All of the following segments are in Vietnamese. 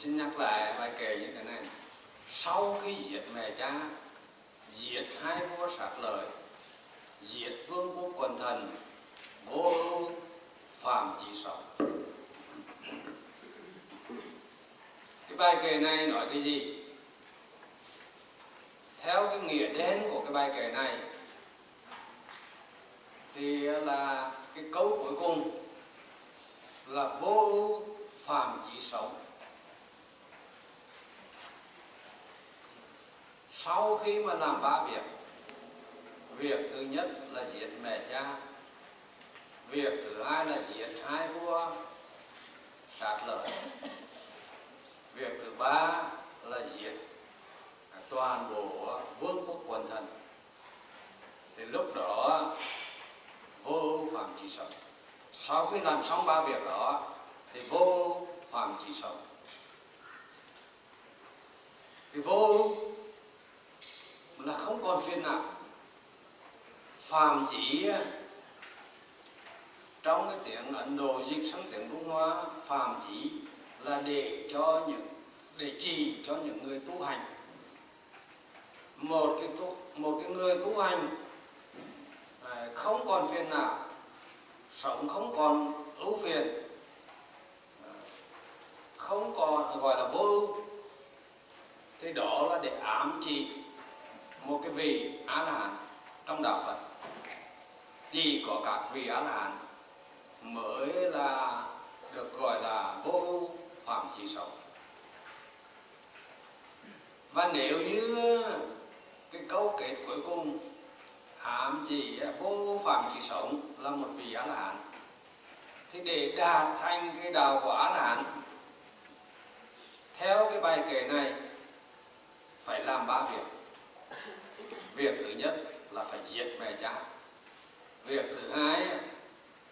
xin nhắc lại bài kể như thế này. Sau khi diệt mẹ cha diệt hai vua sát lợi diệt vương quốc quần thần, vô ưu phạm chỉ sống. Cái bài kể này nói cái gì? Theo cái nghĩa đen của cái bài kể này, thì là cái câu cuối cùng là vô ưu phạm chỉ sống. Sau khi mà làm ba việc việc thứ nhất là giết mẹ cha, việc thứ hai là giết hai vua, sát lợi việc thứ ba là giết toàn bộ vương quốc quần thần. Thì lúc đó, vô phạm chỉ sống sau khi làm xong ba việc đó, thì vô phạm chỉ sống thì vô là không còn phiền não. Phàm chỉ trong cái tiếng Ấn Độ dịch sang tiếng Trung Hoa, phàm chỉ là để cho những, để chỉ cho những người tu hành. Một cái tu, một cái người tu hành à, không còn phiền não, sống không còn ưu phiền, không còn, gọi là vô ưu. Thì đó là để ám chỉ một cái vị á la hán trong đạo phật. Chỉ có các vị á la hán mới là được gọi là vô ưu phạm chỉ xấu và nếu như cái câu kết cuối cùng ám chỉ vô phạm chỉ sống là một vị á la hán, thì để đạt thành cái đạo quả á la hán, theo cái bài kể này, phải làm ba việc việc thứ nhất là phải diệt mẹ cha. Việc thứ hai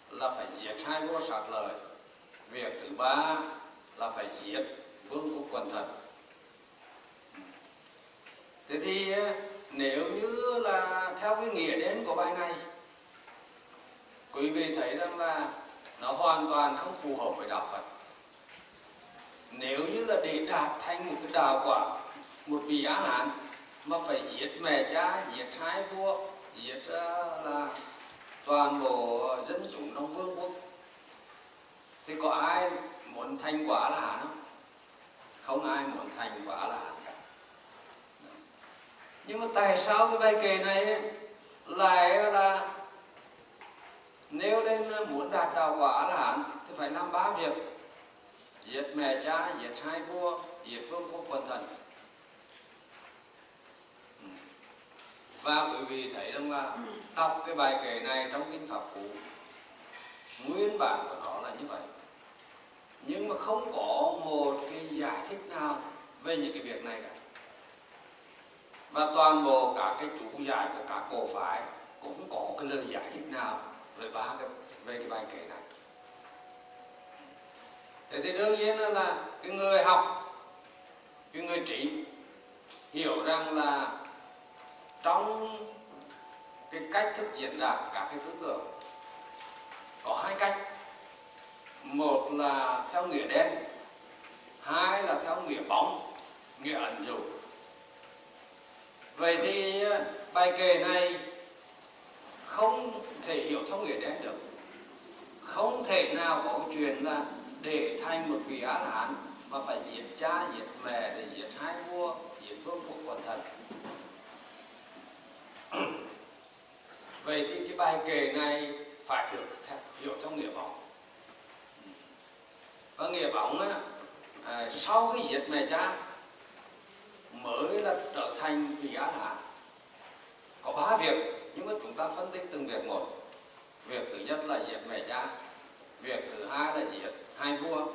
là phải diệt hai vua sạc lời, việc thứ ba là phải diệt vương quốc quần thần. Thế thì à, nếu như là theo cái nghĩa đến của bài này quý vị thấy rằng là nó hoàn toàn không phù hợp với đạo Phật. Nếu như là để đạt thành một cái đạo quả một vị án án mà phải giết mẹ cha giết hai vua giết uh, là toàn bộ dân chúng trong vương quốc. Thì có ai muốn thành quả là hán không? Không ai muốn thành quả là hán nhưng mà tại sao cái bài kệ này lại là nếu lên muốn đạt đạo quả là hán thì phải làm ba việc. Giết mẹ cha giết hai vua diệt vương quốc quần thần. Và quý vị thấy rằng là đọc cái bài kể này trong kinh pháp cú nguyên bản của nó là như vậy. Nhưng mà không có một cái giải thích nào về những cái việc này cả. Và toàn bộ cả cái chủ giải của cả cổ phái cũng có cái lời giải thích nào về ba cái về cái bài kể này. Thế thì đương nhiên là cái người học cái người trí hiểu rằng là trong cái cách thức diễn đạt các cái tư tưởng, có hai cách. Một là theo nghĩa đen, hai là theo nghĩa bóng, nghĩa ẩn dụ. Vậy thì bài kệ này không thể hiểu theo nghĩa đen được. Không thể nào có chuyện là để thành một vị án hán mà phải giết cha, giết mẹ, để giết hai vua, giết vương quốc quần thần vậy thì cái bài kệ này phải được hiểu theo nghĩa bóng. Và nghĩa bóng á, à, sau khi giết mẹ cha mới là trở thành vị án hạ có ba việc nhưng mà chúng ta phân tích từng việc một. Việc thứ nhất là diệt mẹ cha việc thứ hai là diệt hai vua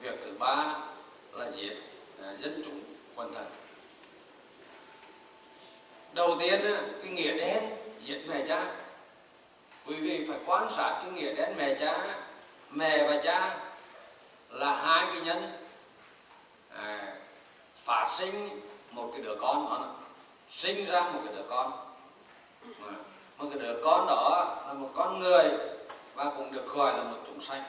việc thứ ba là diệt à, dân chúng quần thần. Đầu tiên cái nghĩa đen giết mẹ cha. Quý vị phải quan sát cái nghĩa đến mẹ cha mẹ và cha là hai cái nhân à, phát sinh một cái đứa con đó. Sinh ra một cái đứa con. À, một cái đứa con đó là một con người và cũng được gọi là một chúng sanh.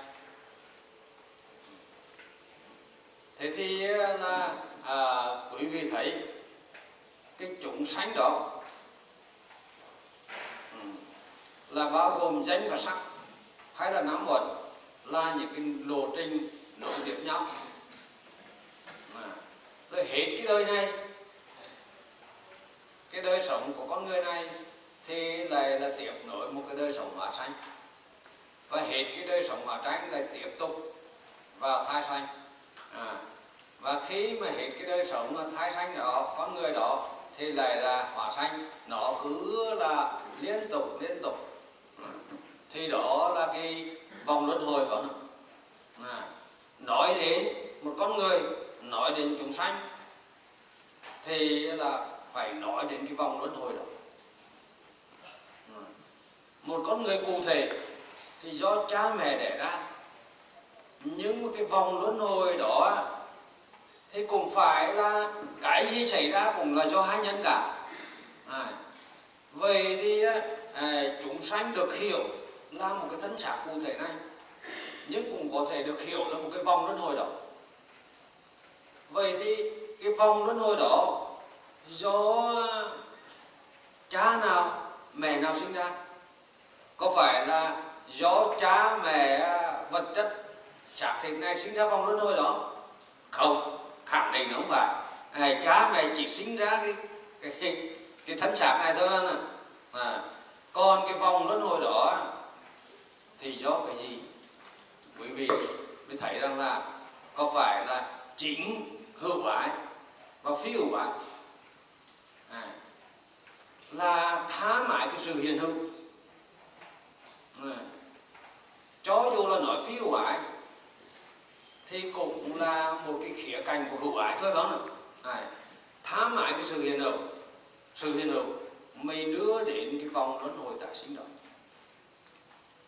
Thế thì à, là à, quý vị thấy cái chúng sanh đó ừ, là bao gồm danh và sắc. Hay là năm vật là những cái lộ trình nối tiếp nhau. À, rồi hết cái đời này cái đời sống của con người này thì lại là tiếp nối một cái đời sống hóa sanh. Và hết cái đời sống hóa sanh lại tiếp tục vào thai sanh. À, và khi mà hết cái đời sống thai sanh đó con người đó thì lại là hóa sanh. Nó cứ là liên tục liên tục thì đó là cái vòng luân hồi của nó à, nói đến một con người nói đến chúng sanh thì là phải nói đến cái vòng luân hồi đó. À, một con người cụ thể thì do cha mẹ đẻ ra nhưng mà cái vòng luân hồi đó thì cũng phải là cái gì xảy ra cũng là do hai nhân cả. À, vậy thì à, à chúng sanh được hiểu là một cái thân xác cụ thể này nhưng cũng có thể được hiểu là một cái vòng luân hồi đó. Vậy thì cái vòng luân hồi đó do cha nào mẹ nào sinh ra? Có phải là do cha mẹ vật chất xác thịt này sinh ra vòng luân hồi đó? Không khẳng định nó không phải. À, cha mẹ chỉ sinh ra cái cái cái thân xác này thôi à, còn cái vòng luân hồi đó thì do cái gì? Quý vị mới thấy rằng là có phải là chính hữu ái và phi hữu ái? À, là tha mãi cái sự hiện hữu. À, cho dù là nói phi hữu ái thì cũng là một cái khía cạnh của hữu ái thôi phải không ạ à, tha mãi cái sự hiện hữu sự hiện hữu mới đưa đến cái vòng luân hồi tái sinh đó.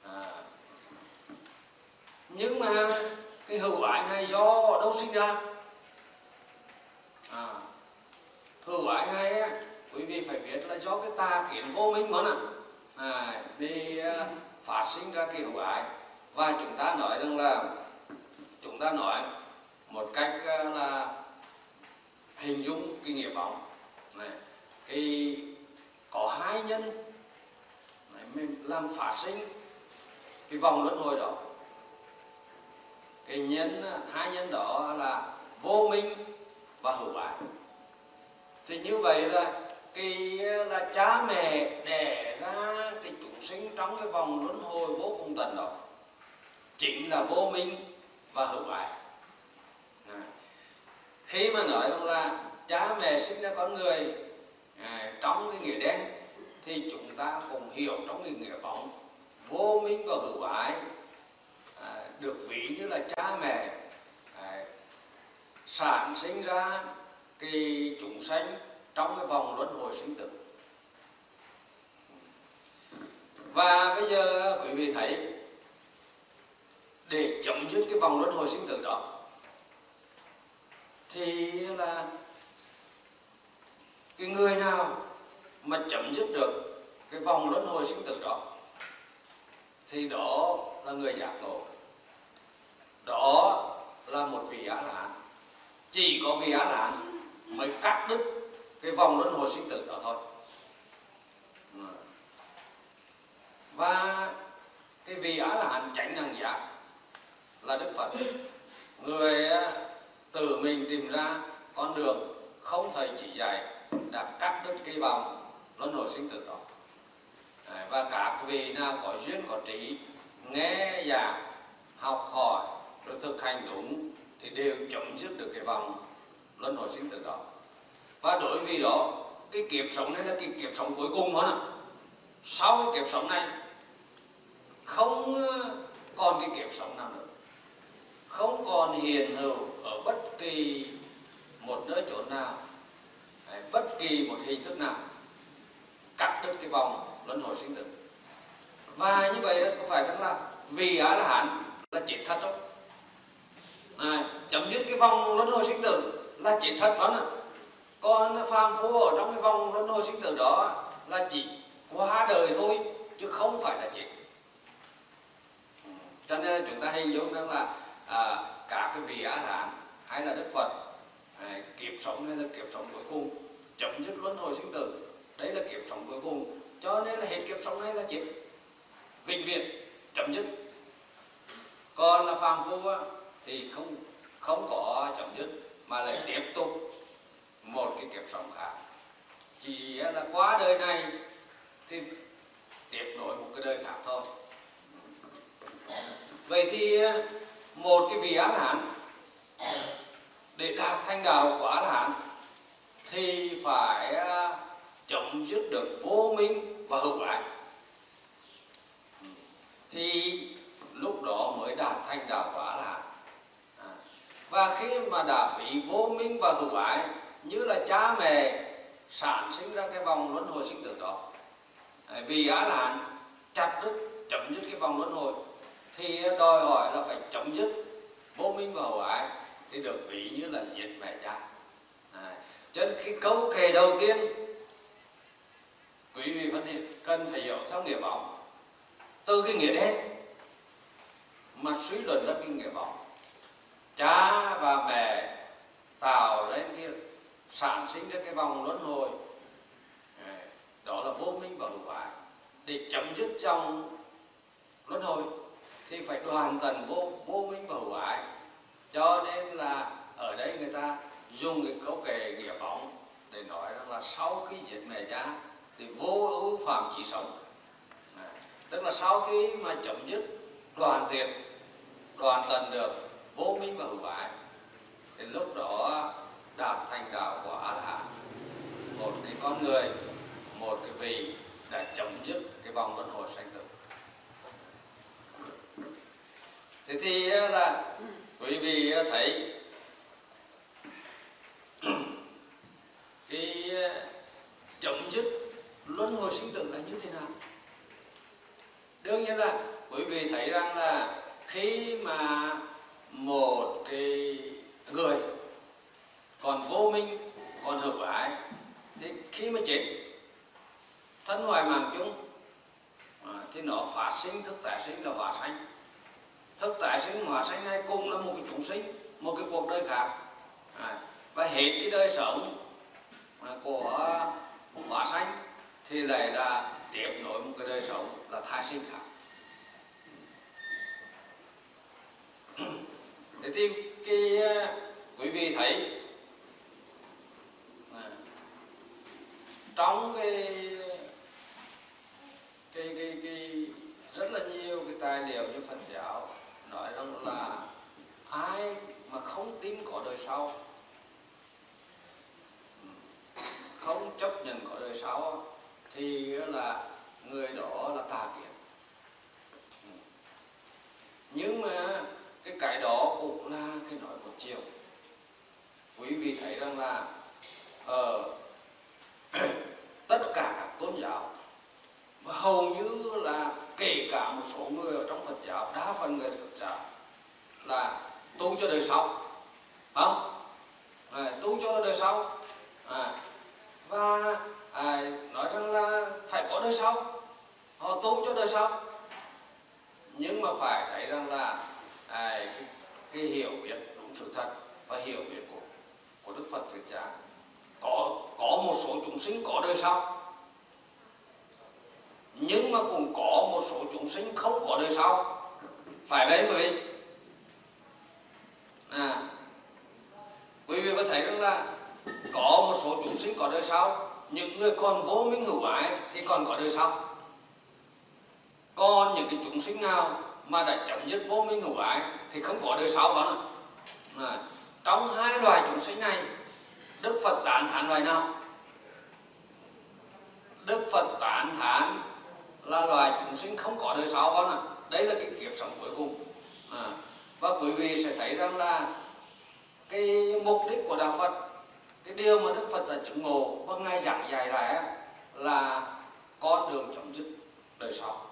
À, nhưng mà cái hữu ái này do đâu sinh ra? À, hữu ái này quý vị phải biết là do cái tà kiến vô minh mà nè. À, thì à, phát sinh ra cái hữu ái. Và chúng ta nói rằng là chúng ta nói một cách à, là hình dung cái nghiệp vọng này cái có hai nhân. Này, mình làm phát sinh cái vòng luân hồi đó cái nhân hai nhân đó là vô minh và hữu ái. Thì như vậy là cái là cha mẹ đẻ ra cái chúng sinh trong cái vòng luân hồi vô cùng tận đó chính là vô minh và hữu ái. Khi mà nói rằng là cha mẹ sinh ra con người à, trong cái nghĩa đen thì chúng ta cũng hiểu trong cái nghĩa bóng vô minh và hữu ái được ví như là cha mẹ. Đấy. sản sinh ra cái chúng sanh trong cái vòng luân hồi sinh tử. Và bây giờ quý vị thấy, để chấm dứt cái vòng luân hồi sinh tử đó, thì là cái người nào mà chấm dứt được cái vòng luân hồi sinh tử đó, thì đó là người giác ngộ đó là một vị á la chỉ có vị á la mới cắt đứt cái vòng luân hồi sinh tử đó thôi. Và cái vị á la hán tránh năng giác là đức phật. Người à, tự mình tìm ra con đường không thầy chỉ dạy đã cắt đứt cái vòng luân hồi sinh tử đó. Và các vị nào có duyên, có trí, nghe giảng, học hỏi rồi thực hành đúng thì đều chấm dứt được cái vòng luân hồi sinh tử đó. Và đối với đó, cái kiếp sống này là cái kiếp sống cuối cùng đó sau cái kiếp sống này, không ờ, còn cái kiếp sống nào nữa. Không còn hiền hữu ở bất kỳ một nơi chỗ nào bất kỳ một hình thức nào, cắt đứt cái vòng luân hồi sinh tử. Và như vậy có phải rằng là vì á la hán là chết thật không? Này, chấm dứt cái vòng luân hồi sinh tử là chỉ thật phải à. còn phàm phu ở trong cái vòng luân hồi sinh tử đó là chỉ qua đời thôi chứ không phải là chết. Cho nên chúng ta hình dung rằng là à, cả cái vị á hán hay là đức phật à, kiếp sống hay là kiếp sống cuối cùng chấm dứt luân hồi sinh tử đấy là kiếp sống cuối cùng. Cho nên là hết kiếp sống này là chết. Vĩnh viễn chấm dứt. Còn là phàm phu á, thì không không có chấm dứt, mà lại tiếp tục một cái kiếp sống khác. Chỉ là qua đời này thì tiếp nối một cái đời khác thôi. Vậy thì à, một cái vị án hạn để đạt thanh đạo của á hạn thì phải à, chấm dứt được vô minh và hữu ái. Thì lúc đó mới đạt thanh đạo quả là và khi mà đã bị vô minh và hữu ái như là cha mẹ sản sinh ra cái vòng luân hồi sinh tử đó à, vì á là chặt đứt chấm dứt cái vòng luân hồi thì đòi hỏi là phải chấm dứt vô minh và hữu ái thì được ví như là diệt mẹ cha. À, cho nên cái câu kề đầu tiên quý vị phân hiện cần phải hiểu theo nghĩa bóng. Từ cái nghĩa đen mà suy luận ra cái nghĩa bóng cha và mẹ tạo lên cái sản sinh ra cái vòng luân hồi. Đó là vô minh và hữu ái để chấm dứt trong luân hồi thì phải đoàn tần vô vô minh và hữu ái cho nên là ở đây người ta dùng cái câu kệ nghĩa bóng để nói rằng là sau khi giết mẹ cha thì vô ưu phạm chỉ sống. Tức là sau khi mà chấm dứt đoàn tiệt, đoàn tần được vô minh và hữu ái thì lúc đó đạt thành đạo của a la một cái con người, một cái vị đã chấm dứt cái vòng luân hồi sanh tử. Thế thì là quý vị thấy cái chấm dứt luân hồi sinh tử là như thế nào? Đương nhiên là quý vị thấy rằng là khi mà một cái người còn vô minh còn hợp ái thì khi mà chết thân ngoài mạng chúng à, thì nó phát sinh thức tái sinh là hóa sanh. Thức tái sinh hóa sanh này cũng là một cái chúng sinh một cái cuộc đời khác. À, và hết cái đời sống à, của hóa sanh thì lại là tiếp nối một cái đời sống là thai sinh khác thế thì cái ờ, quý vị thấy trong cái cái cái cái rất là nhiều cái tài liệu như Phật giáo nói rằng là ai mà không tin có đời sau, không chấp nhận có đời sau thì là người đó là tà kiến. Nhưng mà cái cái đó cũng là cái nói một chiều quý vị thấy rằng là ở ờ, tất cả tôn giáo mà hầu như là kể cả một số người ở trong Phật giáo đa phần người Phật giáo là tu cho đời sau không? À, tu cho đời sau à, và à, nói rằng là phải có đời sau họ tu cho đời sau. Nhưng mà phải thấy rằng là à, cái, cái hiểu biết đúng sự thật và hiểu biết của của Đức Phật thuyết giảng. Có có một số chúng sinh có đời sau nhưng mà cũng có một số chúng sinh không có đời sau. Phải đấy quý vị? À quý vị có thấy rằng là có một số chúng sinh có đời sau những người còn vô minh hữu ái thì còn có đời sau. Còn những cái chúng sinh nào mà đã chấm dứt vô minh hữu ái thì không có đời sau đó à, trong hai loài chúng sinh này đức phật tán thán loài nào? Đức phật tán thán là loài chúng sinh không có đời sau đó đấy là cái kiếp sống cuối cùng. À, và quý vị sẽ thấy rằng là cái mục đích của đạo phật cái điều mà đức phật là chứng ngộ và ngài giảng dạy lại là con đường chấm dứt đời sau.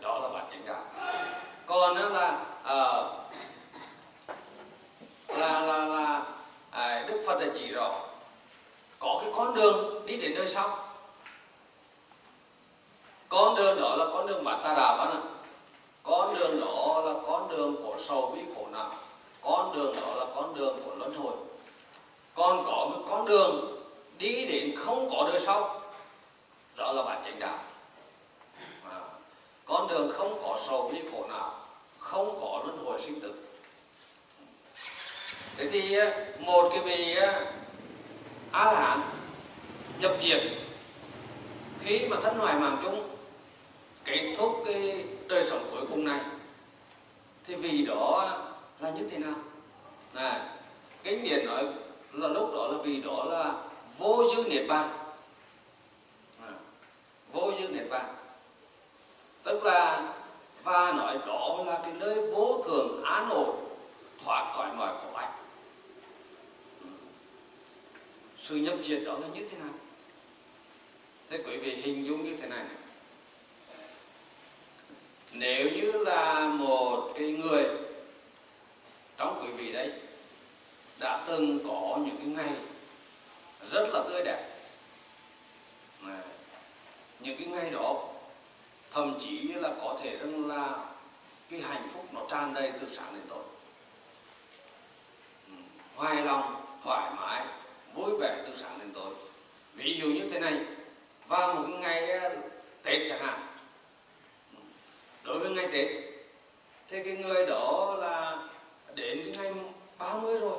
Đó là bản chánh đạo còn đó là uh, là là là à, đức phật đã chỉ rõ có cái con đường đi đến nơi sau. Con đường đó là con đường mà ta đà bán con đường đó là con đường của sầu bi khổ nặng. con đường đó là con đường của luân hồi. Còn có một con đường đi đến không có đời sau. Đó là bản chánh đạo con đường không có sầu bi khổ nào, không có luân hồi sinh tử. Thế thì à, một cái vị à, a la hán nhập diệt khi mà thân hoài mạng chung kết thúc cái đời sống cuối cùng này thì vì đó là như thế nào? Này kinh điển nói là lúc đó là vì đó là vô dư niết bàn. À, vô dư niết bàn tức là và nói đó là cái nơi vô thường an ổn thoát khỏi mọi khổ ách ừ. sự nhập diệt đó là như thế nào? Thế quý vị hình dung như thế này, này. Nếu như là một cái người trong quý vị đấy đã từng có những cái ngày rất là tươi đẹp những cái ngày đó thậm chí là có thể rằng là cái hạnh phúc nó tràn đầy từ sáng đến tối. Ừ, hoài lòng, thoải mái, vui vẻ từ sáng đến tối. Ví dụ như thế này, vào một ngày ờ, tết chẳng hạn. Ừ, đối với ngày tết, thì cái người đó là đến cái ngày 30 rồi,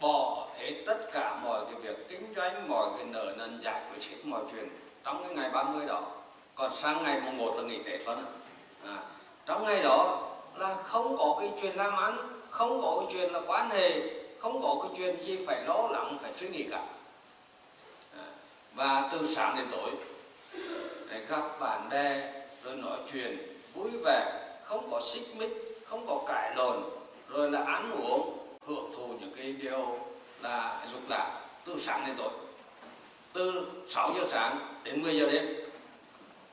bỏ hết tất cả mọi cái việc kinh doanh, mọi cái nợ nần, giải quyết hết mọi chuyện trong cái ngày 30 đó còn sang ngày mùng 1 là nghỉ tết luôn à, trong ngày đó là không có cái chuyện làm ăn không có cái chuyện là quan hệ không có cái chuyện gì phải lo lắng phải suy nghĩ cả. À, và từ sáng đến tối gặp bạn bè rồi nói chuyện vui vẻ không có xích mích không có cãi lộn rồi là ăn uống hưởng thụ những cái điều là dục lạc từ sáng đến tối. Từ 6 giờ sáng đến 10 giờ đêm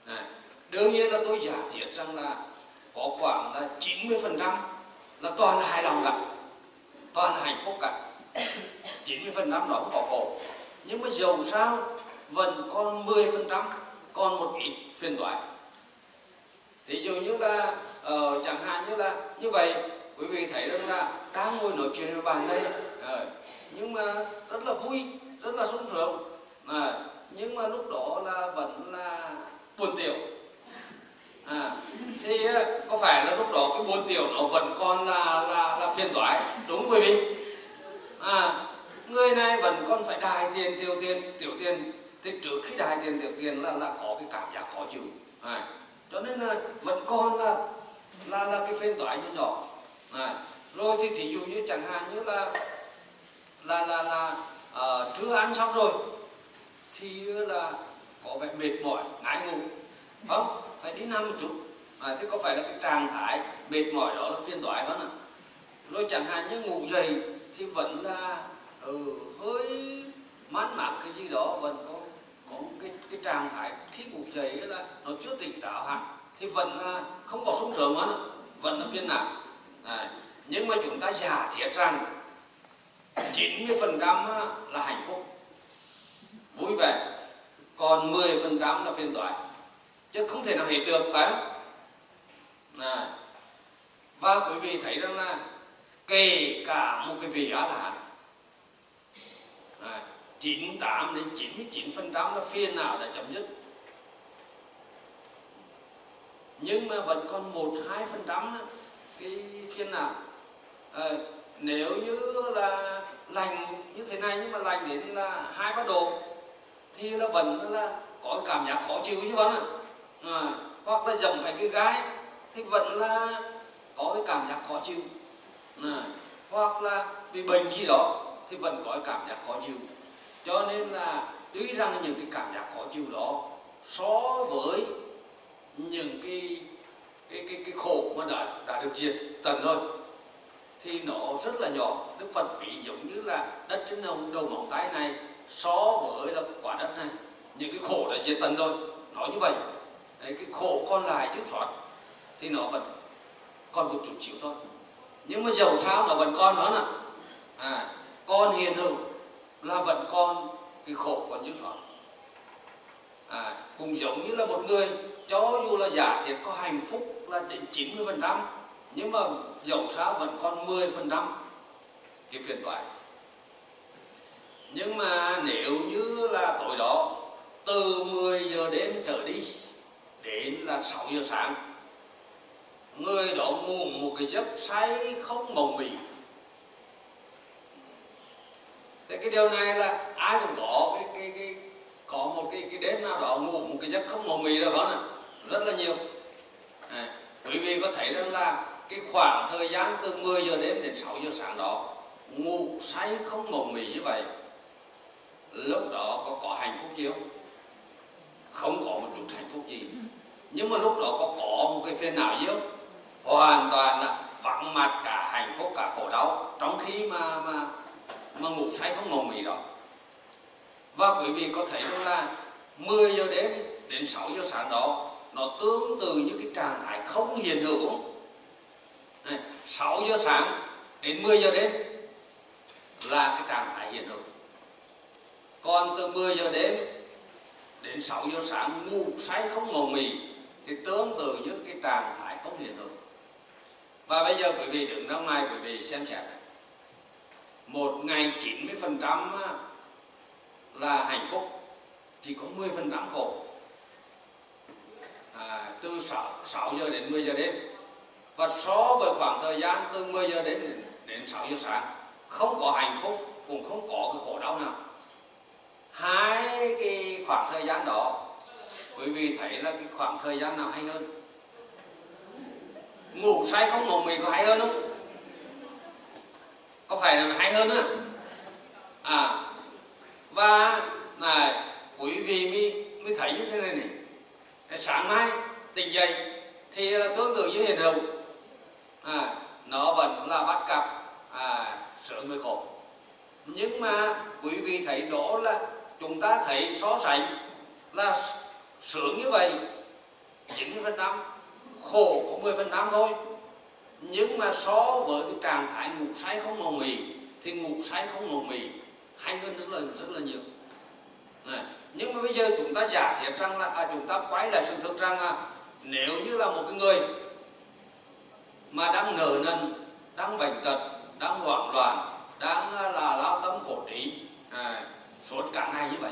này. đương nhiên là tôi giả thiết rằng là có khoảng là 90 phần trăm là toàn là hài lòng cả. Toàn hạnh phúc cả. 90 phần trăm nó không có khổ. Nhưng mà dầu sao vẫn còn 10 phần trăm còn một ít phiền toái. Thì dụ như là uh, chẳng hạn như là như vậy quý vị thấy rằng là đang ngồi nói chuyện với bạn đây uh, nhưng mà rất là vui rất là sung sướng. Uh, nhưng mà lúc đó là vẫn là buồn tiểu. À, thì ờ, có phải là lúc đó cái buồn tiểu nó vẫn còn là là là phiền toái? Đúng quý vị. À người này vẫn còn phải đài tiền tiêu tiền tiểu tiền. Thì trước khi đài tiền tiểu tiền là là có cái cảm giác khó chịu. À, cho nên là vẫn còn là là là cái phiên toái như nhỏ. À, rồi thì thí dụ như chẳng hạn như là là là là uh, trưa ăn xong rồi thì ờ, là có vẻ mệt mỏi ngại ngủ. Không phải đi nằm một chút. À, thế có phải là cái trạng thái mệt mỏi đó là phiên toái không ạ à? rồi chẳng hạn như ngủ dậy thì vẫn là ừ, hơi mát mát cái gì đó vẫn có có cái cái trạng thái khi ngủ dậy là nó chưa tỉnh táo hẳn thì vẫn là không có sung sướng nữa vẫn là phiền não. À, nhưng mà chúng ta giả thiết rằng 90 phần trăm là hạnh phúc vui vẻ còn 10 phần trăm là phiên tòa chứ không thể nào hết được phải không? À, và quý vị thấy rằng là kể cả một cái vị á là à, 98 đến 99 phần trăm là phiên nào đã chấm dứt. Nhưng mà vẫn còn một hai phần trăm cái phiên nào à, ờ, nếu như là lành như thế này nhưng mà lành đến là hai ba độ thì là vẫn là có cảm giác khó chịu chứ vẫn à, hoặc là dòng phải cái gái thì vẫn là có cái cảm giác khó chịu. À, hoặc là bị bệnh gì đó thì vẫn có cái cảm giác khó chịu. Cho nên là tuy rằng những cái cảm giác khó chịu đó so với những cái cái cái cái khổ mà đã đã được diệt tận rồi thì nó rất là nhỏ. Đức phật ví giống như là đất trên đầu, đầu ngón tay này so với là quả đất này những cái khổ đã diệt tận rồi nói như vậy Đấy, cái khổ còn lại thiếu sót thì nó vẫn còn một chút chịu thôi. Nhưng mà dầu sao nó vẫn còn nữa nè à, con hiện hữu là vẫn còn cái khổ còn dư sót à, cũng giống như là một người cho dù là giả thiệt có hạnh phúc là đến 90 phần trăm nhưng mà dầu sao vẫn còn 10 phần trăm cái phiền toái nhưng mà nếu như là tối đó từ 10 giờ đêm trở đi đến là 6 giờ sáng người đó ngủ một cái giấc say không mộng mị. Thế cái điều này là ai cũng có cái cái cái có một cái cái đêm nào đó ngủ một cái giấc không mộng mị đâu đó nè. Rất là nhiều. À, quý vị có thấy rằng là cái khoảng thời gian từ 10 giờ đêm đến 6 giờ sáng đó ngủ say không mộng mị như vậy lúc đó có có hạnh phúc gì không? Không có một chút hạnh phúc gì. Nhưng mà lúc đó có có một cái phiền não gì không? Hoàn toàn là vắng mặt cả hạnh phúc cả khổ đau. Trong khi mà mà mà ngủ say không mộng mị đó. Và quý vị có thấy không là 10 giờ đêm đến 6 giờ sáng đó nó tương tự như cái trạng thái không hiện hữu không? Này, 6 giờ sáng đến 10 giờ đêm là cái trạng thái hiện hữu còn từ 10 giờ đêm đến 6 giờ sáng ngủ say không ngủ mì thì tương tự như cái trạng thái không hiện hữu và bây giờ quý vị đứng ra ngoài quý vị xem xét. Này. một ngày 90 phần trăm là hạnh phúc chỉ có 10 phần trăm khổ. À, từ 6, 6 giờ đến 10 giờ đêm. Và so với khoảng thời gian từ 10 giờ đến đến 6 giờ sáng không có hạnh phúc cũng không có cái khổ đau nào hai cái khoảng thời gian đó quý vị thấy là cái khoảng thời gian nào hay hơn. Ngủ say không ngủ mình có hay hơn không? Có phải là hay hơn á à và này quý vị mới mới thấy như thế này này. Sáng mai tỉnh dậy thì là tương tự như hiện hữu à, nó vẫn là bắt cặp à, sự người khổ. Nhưng mà quý vị thấy đó là chúng ta thấy so sánh là sướng như vậy 90 phần trăm khổ có 10 phần trăm thôi nhưng mà so với cái trạng thái ngủ say không màu mì thì ngủ say không màu mì hay hơn rất là rất là nhiều này. nhưng mà bây giờ chúng ta giả thiết rằng là à, chúng ta quay lại sự thực rằng là nếu như là một cái người mà đang nợ nần đang bệnh tật đang hoảng loạn đang à, là lao tâm khổ trí à, suốt cả ngày như vậy.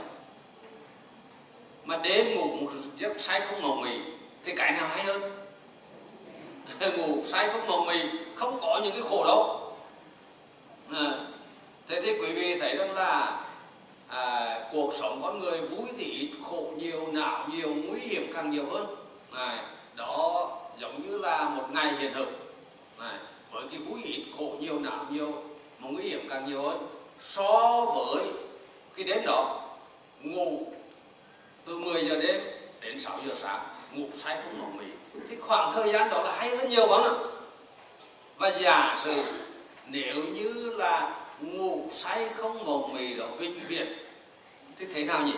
Mà đêm ngủ một giấc say không mộng mị thì cái nào hay hơn? Ngủ say không mộng mị không có những cái khổ đâu à, thế thì quý vị thấy rằng là à, cuộc sống con người vui thì ít khổ nhiều não nhiều nguy hiểm càng nhiều hơn. À, đó giống như là một ngày hiện thực. À, với cái vui ít khổ nhiều não nhiều mà nguy hiểm càng nhiều hơn. So với khi đêm đó ngủ từ 10 giờ đêm đến 6 giờ sáng ngủ say không ngủ mì thì khoảng thời gian đó là hay hơn nhiều lắm và giả sử nếu như là ngủ say không mộng mì đó vĩnh viễn thì thế nào nhỉ?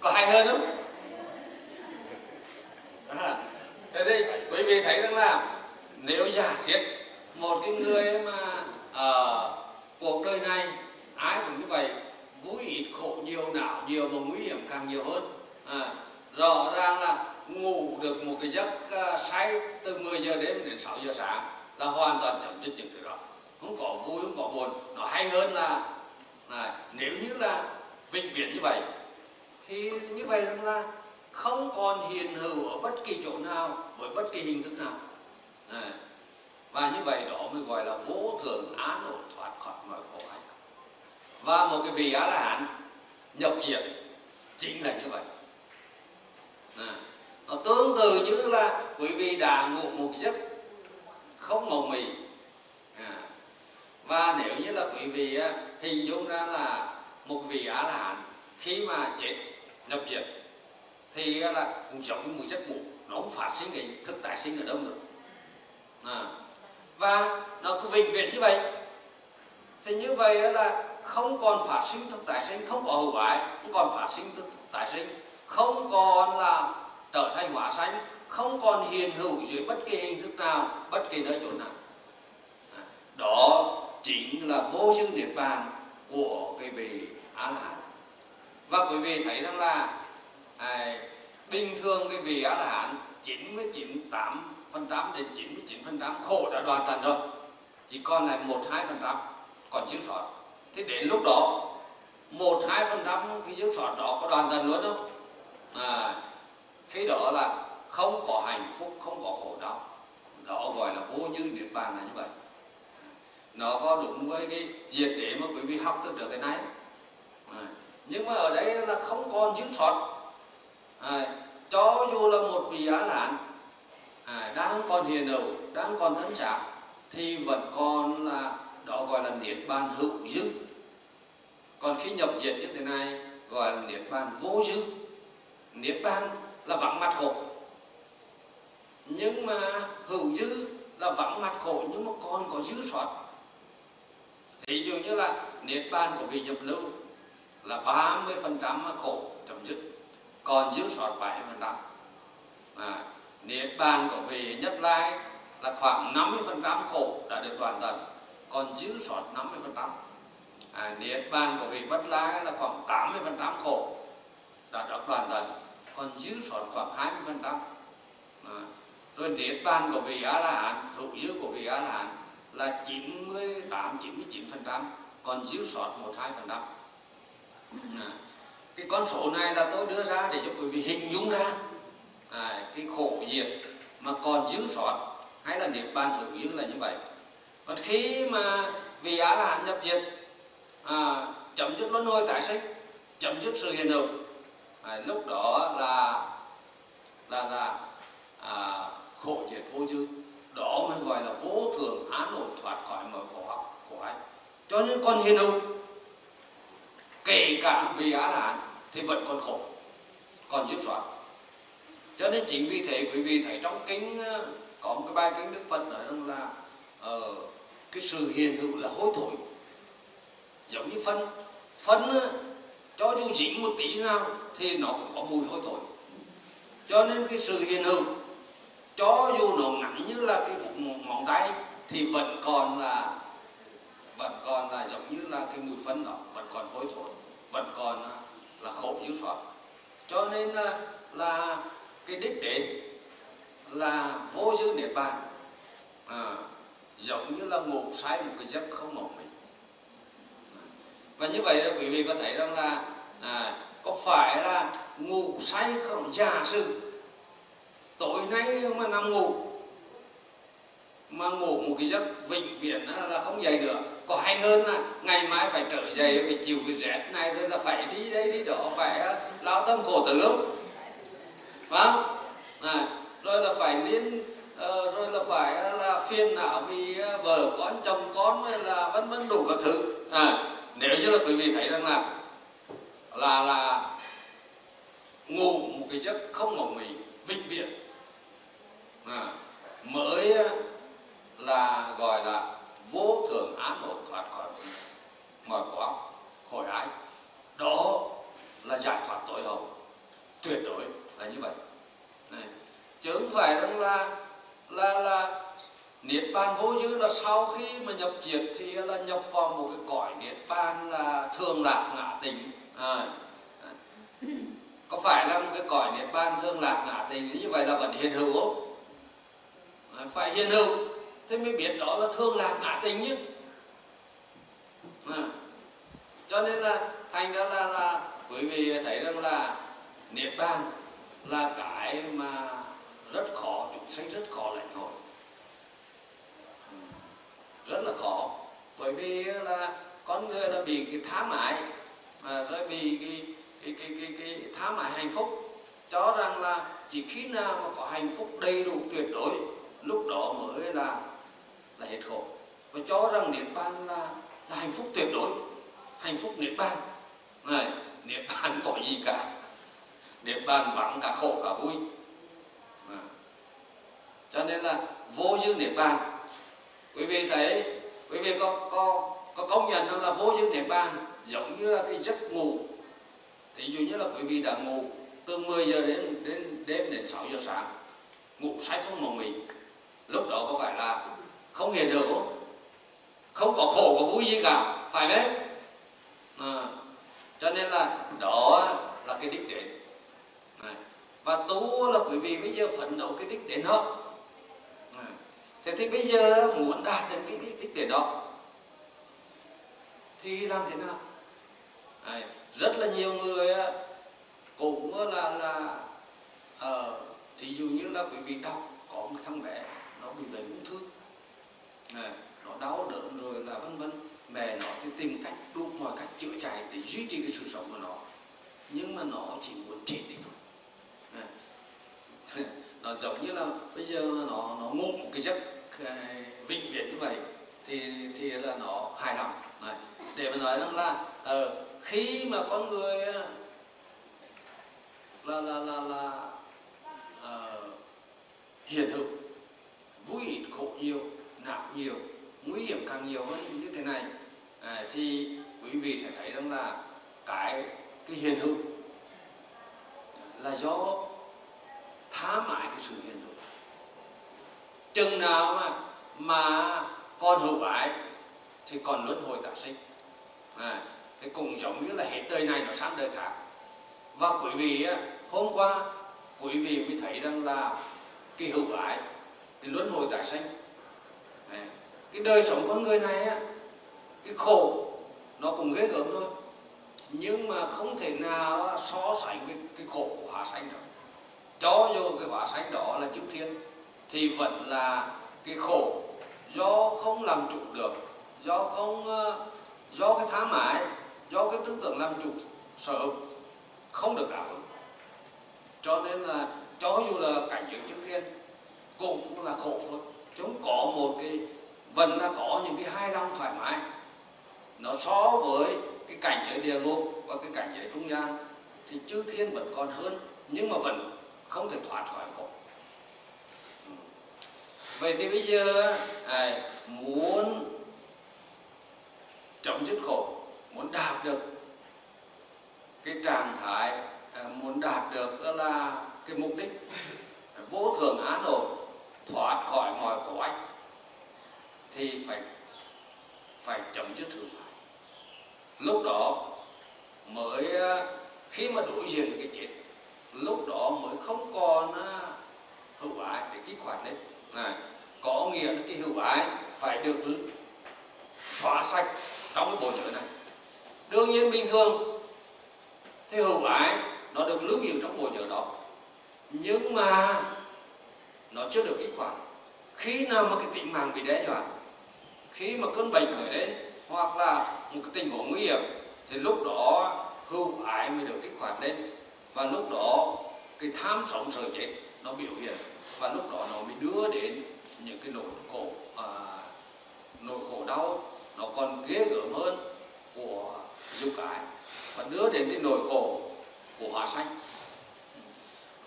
Có hay hơn không? À, thế thì quý vị thấy rằng là nếu giả thiết một cái người mà uh, cuộc đời này ai cũng như vậy vui ít khổ nhiều não nhiều mà nguy hiểm càng nhiều hơn. À, rõ ràng là ngủ được một cái giấc uh, say từ 10 giờ đêm đến 6 giờ sáng là hoàn toàn chấm dứt những thứ đó. Không có vui không có buồn. Nó hay hơn là, là nếu như là vĩnh viễn như vậy thì như vậy là không còn hiện hữu ở bất kỳ chỗ nào với bất kỳ hình thức nào. À, và như vậy đó mới gọi là vô thường án ổn thoát khỏi mọi khổ hạnh và một cái vị á la hán nhập diệt chính là như vậy. À, nó tương tự như là quý vị đã ngủ một giấc không mộng mị à, và nếu như là quý vị á, hình dung ra là một vị á la hán khi mà chết nhập diệt thì à, là cũng giống như một giấc ngủ nó không phát sinh cái thực tại sinh ở đâu nữa. À, và nó cứ vĩnh viễn như vậy. Thì như vậy là không còn phát sinh thức tái sinh không có hữu ái không còn phát sinh thức tái sinh không còn là trở thành hóa sanh không còn hiện hữu dưới bất kỳ hình thức nào bất kỳ nơi chỗ nào. Đó chính là vô dư niết bàn của cái vị á la hán. Và quý vị thấy rằng là à, bình thường cái vị á la hán 99 phần trăm đến 99 phần trăm khổ đã hoàn thành rồi chỉ còn lại một hai phần trăm còn thiếu sót thế đến lúc đó một hai phần trăm cái thiếu sót đó có đoàn tần luôn không? À, khi đó là không có hạnh phúc không có khổ đau. Đó gọi là vô như niết bàn là như vậy. Nó có đúng với cái diệt để mà quý vị học được cái này. À, nhưng mà ở đây là không còn thiếu sót à, cho dù là một vị á nạn à, đang còn hiền hậu đang còn thân trạng thì vẫn còn là đó gọi là niết bàn hữu dư. Còn khi nhập diệt như thế này gọi là niết bàn vô dư. Niết bàn là vắng mặt khổ. Nhưng mà hữu dư là vắng mặt khổ nhưng mà còn có dư sót ví dụ như là niết bàn của vị nhập lưu là 30 phần trăm khổ chấm dứt còn dư sót 7 phần trăm. À, niết bàn của vị nhất lai là khoảng 50 phần trăm khổ đã được hoàn thành còn dư sót 50% à, niết bàn của vị bất lai là khoảng 80% khổ. Đã được đoàn thần còn dư sót khoảng 20% à, rồi niết bàn của vị a la hán hữu dư của vị a la hán là 98 99% còn dư sót một hai phần trăm. À, cái con số này là tôi đưa ra để cho quý vị hình dung ra. À, cái khổ diệt mà còn dư sót hay là niết bàn hữu dư là như vậy còn khi mà vị á la hán nhập diệt à, chấm dứt luân hồi tái sinh chấm dứt sự hiện hữu à, lúc đó là là là à, khổ diệt vô dư. Đó mới gọi là vô thường án ổn thoát khỏi mọi khổ khổ ấy cho nên con hiền hữu kể cả vì á la thì vẫn còn khổ còn dứt soát. Cho nên chính vì thế quý vị thấy trong kinh à, có một cái bài kinh đức phật nói rằng là uh, cái sự hiện hữu là hối thổi giống như phân phân cho dù dính một tí nào thì nó cũng có mùi hôi thối. Cho nên cái sự hiền hữu cho dù nó ngắn như là cái ngón tay thì vẫn còn là vẫn còn là giống như là cái mùi phân đó vẫn còn hôi thối vẫn còn là, là khổ như soát cho nên là là cái đích đến là vô dư niết bàn. À, giống như là ngủ say một cái giấc không ngủ mình và như vậy quý vị có thấy rằng là à, có phải là ngủ say không? Giả sử tối nay mà nằm ngủ mà ngủ một cái giấc vĩnh viễn là không dậy được. Có hay hơn là ngày mai phải trở dậy phải chịu cái rét này rồi là phải đi đây đi đó phải à, lao tâm khổ tử không phải không? À, rồi là phải đến uh, ờ, rồi là phải à, là phiền não vì ờ, vợ con chồng con là vân vân đủ các thứ. À, nếu như là quý vị thấy rằng là là là ngủ một cái giấc không ngủ mì vĩnh viễn. À, mới ờ, là gọi là vô thường án ổn thoát khỏi mọi quá khỏi ái. Đó là giải thoát tối hậu. Tuyệt đối là như vậy. Này. chứ không phải rằng là là là niết bàn vô dư là sau khi mà nhập diệt thì là nhập vào một cái cõi niết bàn là thường lạc ngã tình. À, à. có phải là một cái cõi niết bàn thường lạc ngã tình như vậy là vẫn hiện hữu không? À, phải hiện hữu. Thế mới biết đó là thương lạc ngã tình chứ. À. cho nên là thành ra là là quý vị thấy rằng là niết bàn là cái mà rất khó chúng sanh rất khó lãnh hội rất là khó. Bởi vì là con người đã bị cái tham mãi mà rồi bị cái cái cái cái, cái tham mãi hạnh phúc. Cho rằng là chỉ khi nào mà có hạnh phúc đầy đủ tuyệt đối lúc đó mới là là hết khổ. Và cho rằng niết bàn là là hạnh phúc tuyệt đối. Hạnh phúc niết bàn. Này niết bàn có gì cả? Niết bàn vắng cả khổ cả vui. À. cho nên là vô dư niết bàn quý vị thấy, quý vị có có có công nhận rằng là vô dư niết bàn giống như là cái giấc ngủ thì dụ như là quý vị đã ngủ từ 10 giờ đến đến đêm đến 6 giờ sáng, ngủ say không một mình lúc đó có phải là không hiểu được không không có khổ, có vui gì cả, phải đấy à. cho nên là đó là cái đích đến và tu là quý vị bây giờ phấn đấu cái đích đến đó thế thì bây giờ muốn đạt đến cái đích, đích đến đó thì làm thế nào? Đấy, rất là nhiều người cũng là là uh, thí dụ như là quý vị đọc có một thằng bé nó bị bệnh ung thư. Đấy, nó đau đớn rồi là vân vân. Mẹ nó thì tìm cách đủ mọi cách chữa chạy để duy trì cái sự sống của nó. Nhưng mà nó chỉ muốn chết đi thôi. Đấy. Ờ, nó giống như là bây giờ nó nó ngủ một cái giấc vĩnh viễn như vậy thì thì là nó hài lòng này. để mà nói rằng là uh, khi mà con người ờ, là là là là uh, hiện hữu vui ít khổ nhiều não nhiều nguy hiểm càng nhiều hơn như thế này à, thì quý vị sẽ thấy rằng là cái cái hiện hữu là do tha mãi cái sự hiện hữu. Chừng nào mà mà còn hữu ái thì còn luân hồi tái sinh. À, thì cũng giống như là hết đời này nó sang đời khác. Và quý vị hôm qua quý vị mới thấy rằng là cái hữu ái thì luân hồi tái sinh à, cái đời sống con người này á cái khổ nó cũng ghê gớm thôi. Nhưng mà không thể nào so sánh với cái khổ của hóa sanh được cho dù cái hóa sanh đó là chữ thiên, thì vẫn là cái khổ. Do không làm chủ được, do không ờ, do cái tham ái do cái tư tưởng làm chủ, sở hữu, không được đáp ứng. Cho nên là cho dù là cảnh giới chư thiên, cũng là khổ thôi. Chúng có một cái, vẫn là có những cái hai lòng thoải mái. Nó so với cái cảnh giới địa ngục và cái cảnh giới trung gian, thì chư thiên vẫn còn hơn, nhưng mà vẫn không thể thoát khỏi khổ. Ừ. Vậy thì bây giờ à, muốn chấm dứt khổ muốn đạt được cái trạng thái à, muốn đạt được là cái mục đích vô thường án ổn thoát khỏi mọi khổ ách thì phải phải chấm dứt thương lúc đó mới à, khi mà đối diện với cái chết lúc đó mới không còn à, hữu ái. Để kích hoạt lên. Này, có nghĩa là cái hữu ái phải được xóa sạch trong cái bộ nhớ này. Đương nhiên bình thường, thì hữu ái nó được lưu giữ trong bộ nhớ đó. Nhưng mà nó chưa được kích hoạt. Khi nào mà cái tính mạng bị đe dọa, khi mà cơn bệnh khởi lên, hoặc là một cái tình huống nguy hiểm, thì lúc đó hữu ái mới được kích hoạt lên và lúc đó cái tham sống sợ chết nó biểu hiện. Và lúc đó nó mới đưa đến những cái nỗi khổ à, nỗi khổ đau. Nó còn ghê gớm hơn của dục cái và đưa đến cái nỗi khổ của hóa sanh.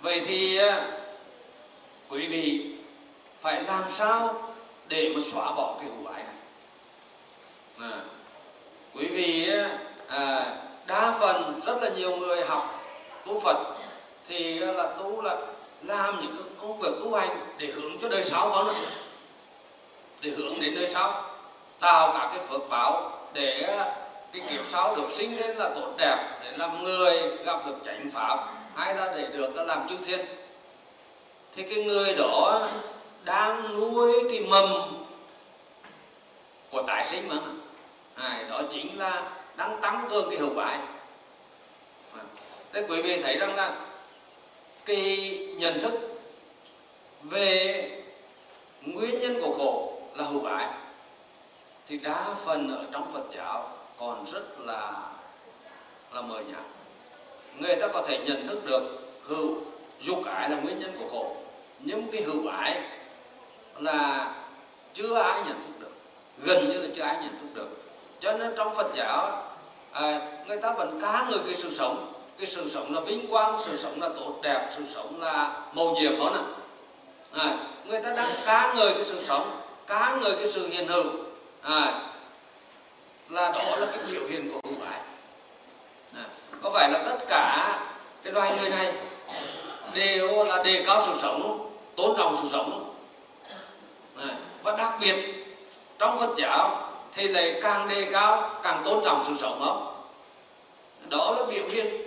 Vậy thì à, quý vị phải làm sao để mà xóa bỏ cái hữu ái này? À, quý vị à, à, đa phần rất là nhiều người học tu Phật thì à, là tu là làm những cái công việc tu hành để hướng cho đời sau hơn để hướng đến đời sau tạo cả cái phước báo để à, cái kiếp sau được sinh lên là tốt đẹp để làm người gặp được chánh pháp hay là để được à, làm chư thiên. Thì cái người đó đang nuôi cái mầm của tái sinh mà. À, đó chính là đang tăng cường cái hữu quả thế quý vị thấy rằng là cái nhận thức về nguyên nhân của khổ là hữu ái thì đa phần ở trong Phật giáo còn rất là là mờ nhạt. Người ta có thể nhận thức được hữu dục ái là nguyên nhân của khổ nhưng cái hữu ái là chưa ai nhận thức được gần như là chưa ai nhận thức được. Cho nên trong Phật giáo à, người ta vẫn cá người cái sự sống cái sự sống là vinh quang sự sống là tốt đẹp sự sống là màu nhiệm đó nè. à, người ta đang cá người cái sự sống cá người cái sự hiện hữu. À, là đó là cái biểu hiện của hữu ái. À, có phải là tất cả cái loài người này đều là đề cao sự sống tôn trọng sự sống? À, và đặc biệt trong Phật giáo thì lại càng đề cao càng tôn trọng sự sống không? Đó là biểu hiện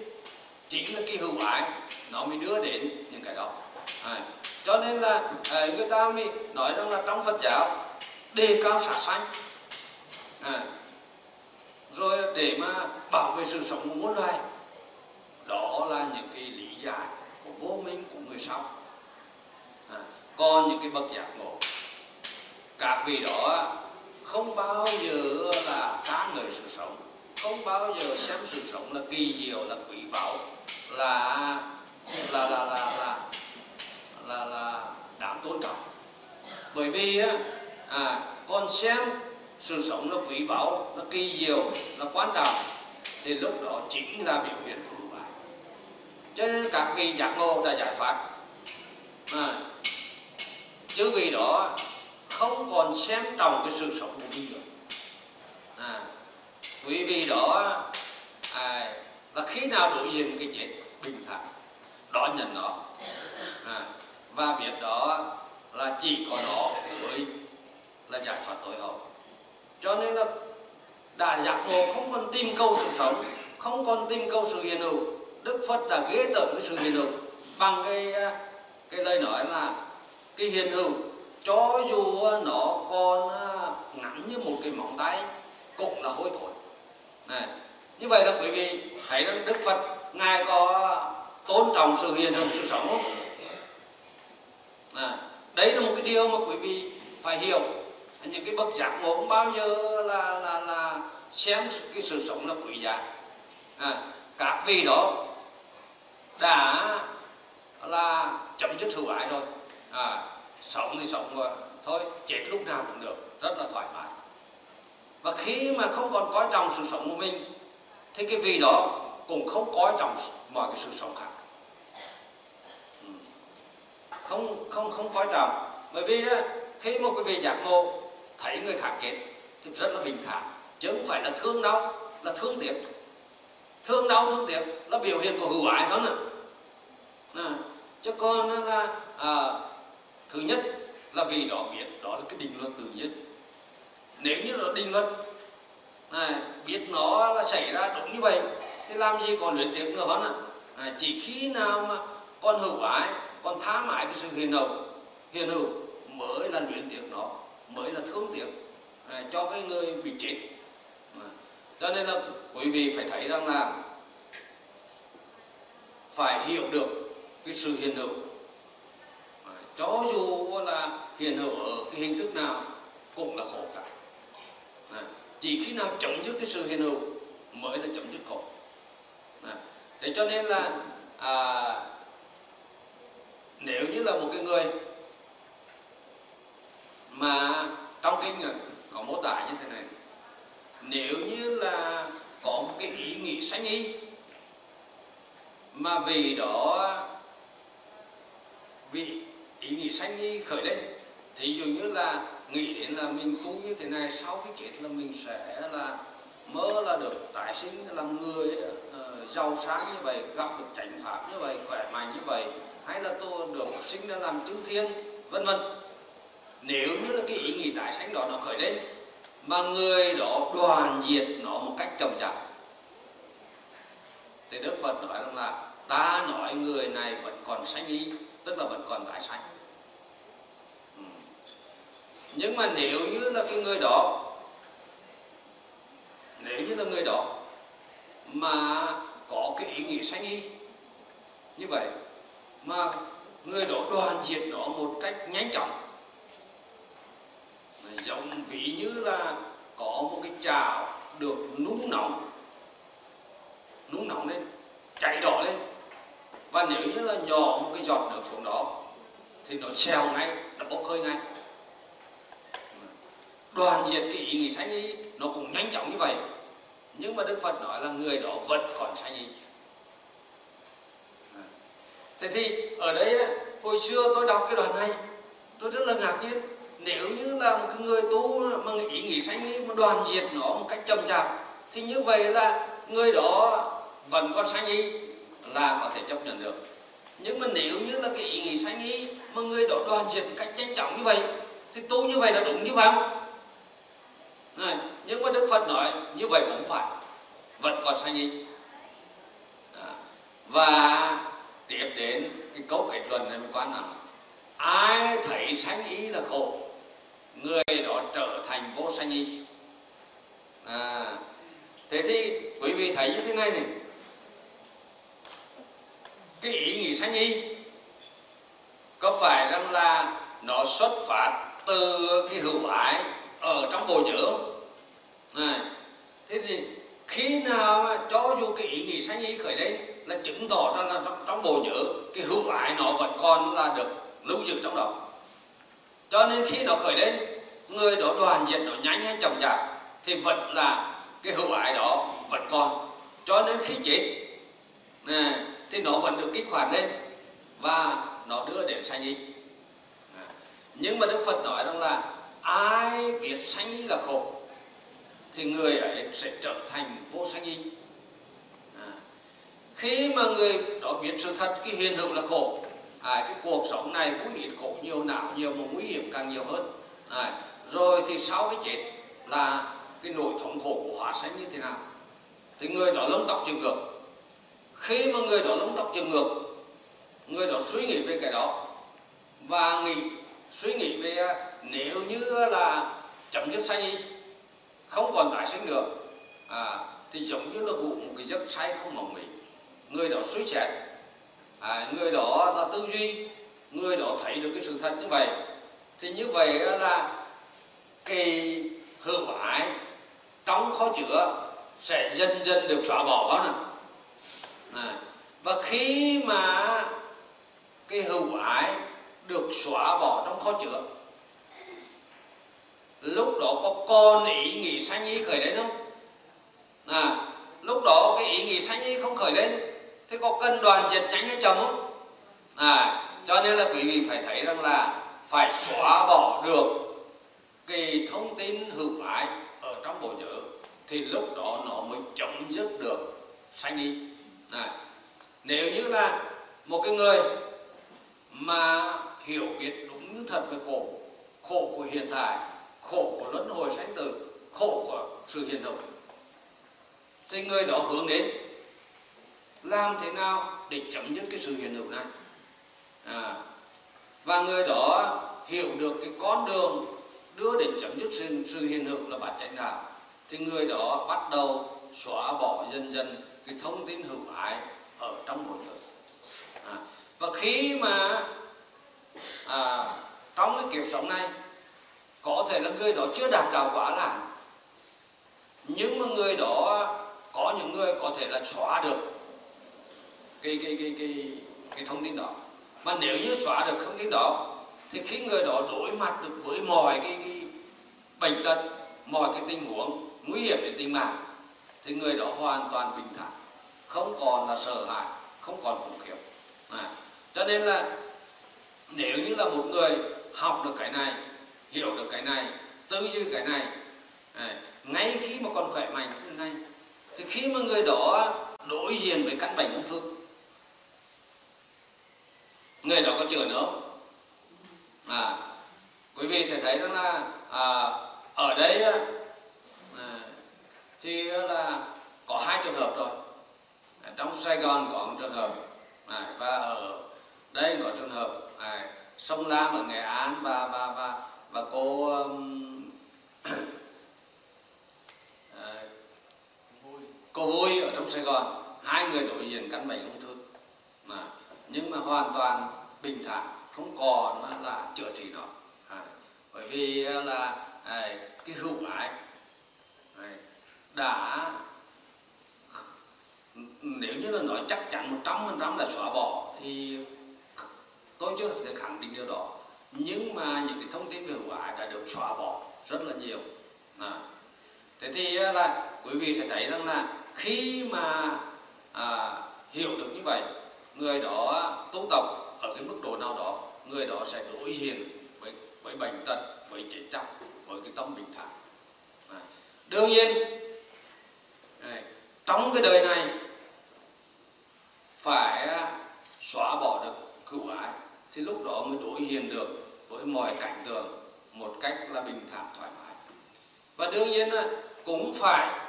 chính là cái hữu ái nó mới đưa đến những cái đó. À, cho nên là à, người ta mới nói rằng là trong Phật giáo đề cao xả sanh. À, rồi để mà bảo vệ sự sống của muôn loài đó là những cái lý giải của vô minh của người sau. À, còn những cái bậc giác ngộ. Các vị đó không bao giờ là cá người sự sống không bao giờ xem sự sống là kỳ diệu là quý báu là là là là là là, là đáng tôn trọng. Bởi vì á à, con xem sự sống nó quý báu nó kỳ diệu nó quan trọng thì lúc đó chính là biểu hiện của hữu ái. Cho nên các vị giác ngộ đã giải thoát. À, chứ vì đó không còn xem trọng cái sự sống của mình nữa. À, quý vị đó à, là khi nào đối diện cái chết bình thản đón nhận nó. À, và biết đó là chỉ có nó mới là giải thoát tối hậu. Cho nên là đã giác ngộ không còn tìm câu sự sống không còn tìm câu sự hiện hữu. Đức phật đã ghế tởm cái sự hiện hữu. Bằng cái cái lời nói là cái hiện hữu cho dù nó còn à, ngắn như một cái móng tay cũng là hôi thối. Này như vậy là quý vị thấy rằng đức phật ngài có tôn trọng sự hiện hữu sự sống không? À, đấy là một cái điều mà quý vị phải hiểu. Những cái bậc giác ngộ không bao giờ là là là xem cái sự sống là quý giá. À, các vị đó đã là chấm dứt hữu ái rồi. À, sống thì sống rồi thôi chết lúc nào cũng được rất là thoải mái. Và khi mà không còn coi trọng sự sống của mình thế cái vị đó cũng không có trong mọi cái sự sống khác. Ừ. Không không không coi trọng. Bởi vì khi một cái vị giác ngộ thấy người khác chết thì rất là bình thản. Chứ không phải là thương đau là thương tiếc. Thương đau thương tiếc là biểu hiện của hữu ái hơn à, chứ còn là à, thứ nhất là vì đó biết đó là cái định luật tự nhiên. Nếu như là định luật à, biết nó là xảy ra đúng như vậy thì làm gì còn luyện tiếc nữa hơn ạ à, chỉ khi nào mà con hữu ái con tha mãi cái sự hiền hậu hiền hữu mới là luyện tiếc nó mới là thương tiếc à, cho cái người bị chết. À, cho nên là quý vị phải thấy rằng là phải hiểu được cái sự hiền hữu à, cho dù là hiền hữu ở cái hình thức nào cũng là khổ cả. À, chỉ khi nào chấm dứt cái sự hiện hữu mới là chấm dứt khổ. À, thế cho nên là à, nếu như là một cái người mà trong kinh có mô tả như thế này nếu như là có một cái ý nghĩ sanh y mà vì đó vì ý nghĩ sanh y khởi lên thì dường như là nghĩ đến là mình tu như thế này sau khi chết là mình sẽ là mơ là được tái sinh làm người uh, giàu sáng như vậy gặp được chánh pháp như vậy khỏe mạnh như vậy hay là tôi được sinh ra làm chư thiên vân vân nếu như là cái ý nghĩ tái sanh đó nó khởi lên mà người đó đoàn diệt nó một cách trầm trọng thì đức phật nói rằng là ta nói người này vẫn còn sanh ý tức là vẫn còn tái sanh nhưng mà nếu như là cái người đó, nếu như là người đó mà có cái ý nghĩa sanh y như vậy, mà người đó đoàn diệt nó một cách nhanh chóng giống ví như là có một cái chảo được nung nóng nung nóng lên, cháy đỏ lên, và nếu như là nhỏ một cái giọt nước xuống đó, thì nó xèo ngay, nó bốc hơi ngay đoàn diệt cái ý nghĩ sanh ý, nó cũng nhanh chóng như vậy. Nhưng mà đức phật nói là người đó vẫn còn sanh ý. Thế thì ở đây hồi xưa tôi đọc cái đoạn này, tôi rất là ngạc nhiên. Nếu như là một người tu mà ý nghĩ sanh ý mà đoàn diệt nó một cách chậm chạp, thì như vậy là người đó vẫn còn sanh ý là có thể chấp nhận được. Nhưng mà nếu như là cái ý nghĩ sanh ý mà người đó đoàn diệt một cách nhanh chóng như vậy, thì tu như vậy là đúng chứ không? Này, nhưng mà đức phật nói như vậy cũng phải. Vẫn còn sanh ý và tiếp đến cái câu kết luận này mới quan trọng. Ai thấy sanh ý là khổ người đó trở thành vô sanh ý. À, thế thì quý vị thấy như thế này này. Cái ý nghĩ sanh y có phải rằng là nó xuất phát từ cái hữu ái ở trong bộ nhớ này thế thì khi nào cho dù cái ý nghĩ sanh ý khởi lên là chứng tỏ rằng là trong, bộ nhớ cái hữu ái nó vẫn còn là được lưu giữ trong đó. Cho nên khi nó khởi lên người đó đoàn diệt nó nhanh hay chậm chạp thì vẫn là cái hữu ái đó vẫn còn. Cho nên khi chết này, thì nó vẫn được kích hoạt lên và nó đưa đến sanh ý. Nhưng mà đức phật nói rằng là ai biết sanh ý là khổ? Thì người ấy sẽ trở thành vô sanh y à. khi mà người đó biết sự thật cái hiện hữu là khổ. À, cái cuộc sống này vui ít khổ nhiều não nhiều mà nguy hiểm càng nhiều hơn. À, rồi thì sau cái chết là cái nỗi thống khổ của hóa sanh như thế nào? Thì người đó lông tóc trường ngược. Khi mà người đó lông tóc trường ngược người đó suy nghĩ về cái đó và nghĩ suy nghĩ về à, nếu như là chấm dứt sanh y không còn tái sinh được à, thì giống như là ngủ một cái giấc say không mộng mị người đó suy xét. À, người đó là tư duy. Người đó thấy được cái sự thật như vậy. Thì như vậy là cái hư ái trong kho chữa sẽ dần dần được xóa bỏ đó nè. À, và khi mà cái hữu ái được xóa bỏ trong kho chữa lúc đó có con ý nghĩ sanh ý khởi lên không? À, lúc đó cái ý nghĩ sanh ý không khởi lên thế có cân đoàn diệt nhanh hay chậm không? À, cho nên là quý vị phải thấy rằng là phải xóa bỏ được cái thông tin hữu ái ở trong bộ nhớ thì lúc đó nó mới chấm dứt được sanh ý à, nếu như là một cái người mà hiểu biết đúng như thật về khổ khổ của hiện tại khổ của luân hồi sanh tử khổ của sự hiện hữu thì người đó hướng đến làm thế nào để chấm dứt cái sự hiện hữu này? À, và người đó hiểu được cái con đường đưa đến chấm dứt sự, sự hiện hữu là bát chánh đạo thì người đó bắt đầu xóa bỏ dần dần cái thông tin hữu ái ở trong mỗi người. À, và khi mà à, trong cái kiếp sống này có thể là người đó chưa đạt đạo quả là nhưng mà người đó có những người có thể là xóa được cái cái cái cái cái thông tin đó. Mà nếu như xóa được thông tin đó thì khi người đó đối mặt được với mọi cái, cái bệnh tật mọi cái tình huống nguy hiểm đến tính mạng thì người đó hoàn toàn bình thản không còn là sợ hãi không còn khủng khiếp. À, cho nên là nếu như là một người học được cái này hiểu được cái này tư duy cái này. À, ngay khi mà còn khỏe mạnh thế này thì khi mà người đó đối diện với căn bệnh ung thư người đó có chữa nữa à, quý vị sẽ thấy rằng là à, ở đây à, thì là có hai trường hợp rồi à, trong Sài Gòn có một trường hợp à, và ở đây có trường hợp à, sông Lam ở Nghệ An và và và và cô um, à, cô vui ở trong Sài Gòn. Hai người đối diện căn bệnh ung thư. Mà nhưng mà hoàn toàn bình thản không còn là chữa trị nó à, bởi vì là à, cái hữu ái à, đã nếu như là nói chắc chắn một trăm phần trăm là xóa bỏ thì tôi chưa thể khẳng định điều đó nhưng mà những cái thông tin về hữu ái đã được xóa bỏ rất là nhiều à. thế thì là quý vị sẽ thấy rằng là khi mà à, hiểu được như vậy người đó tu tập ở cái mức độ nào đó người đó sẽ đối diện với với bệnh tật với chết chóc với cái tâm bình thản à. đương nhiên trong cái đời này phải xóa bỏ được hữu ái thì lúc đó mới đối diện được với mọi cảnh tượng một cách là bình thản thoải mái. Và đương nhiên cũng phải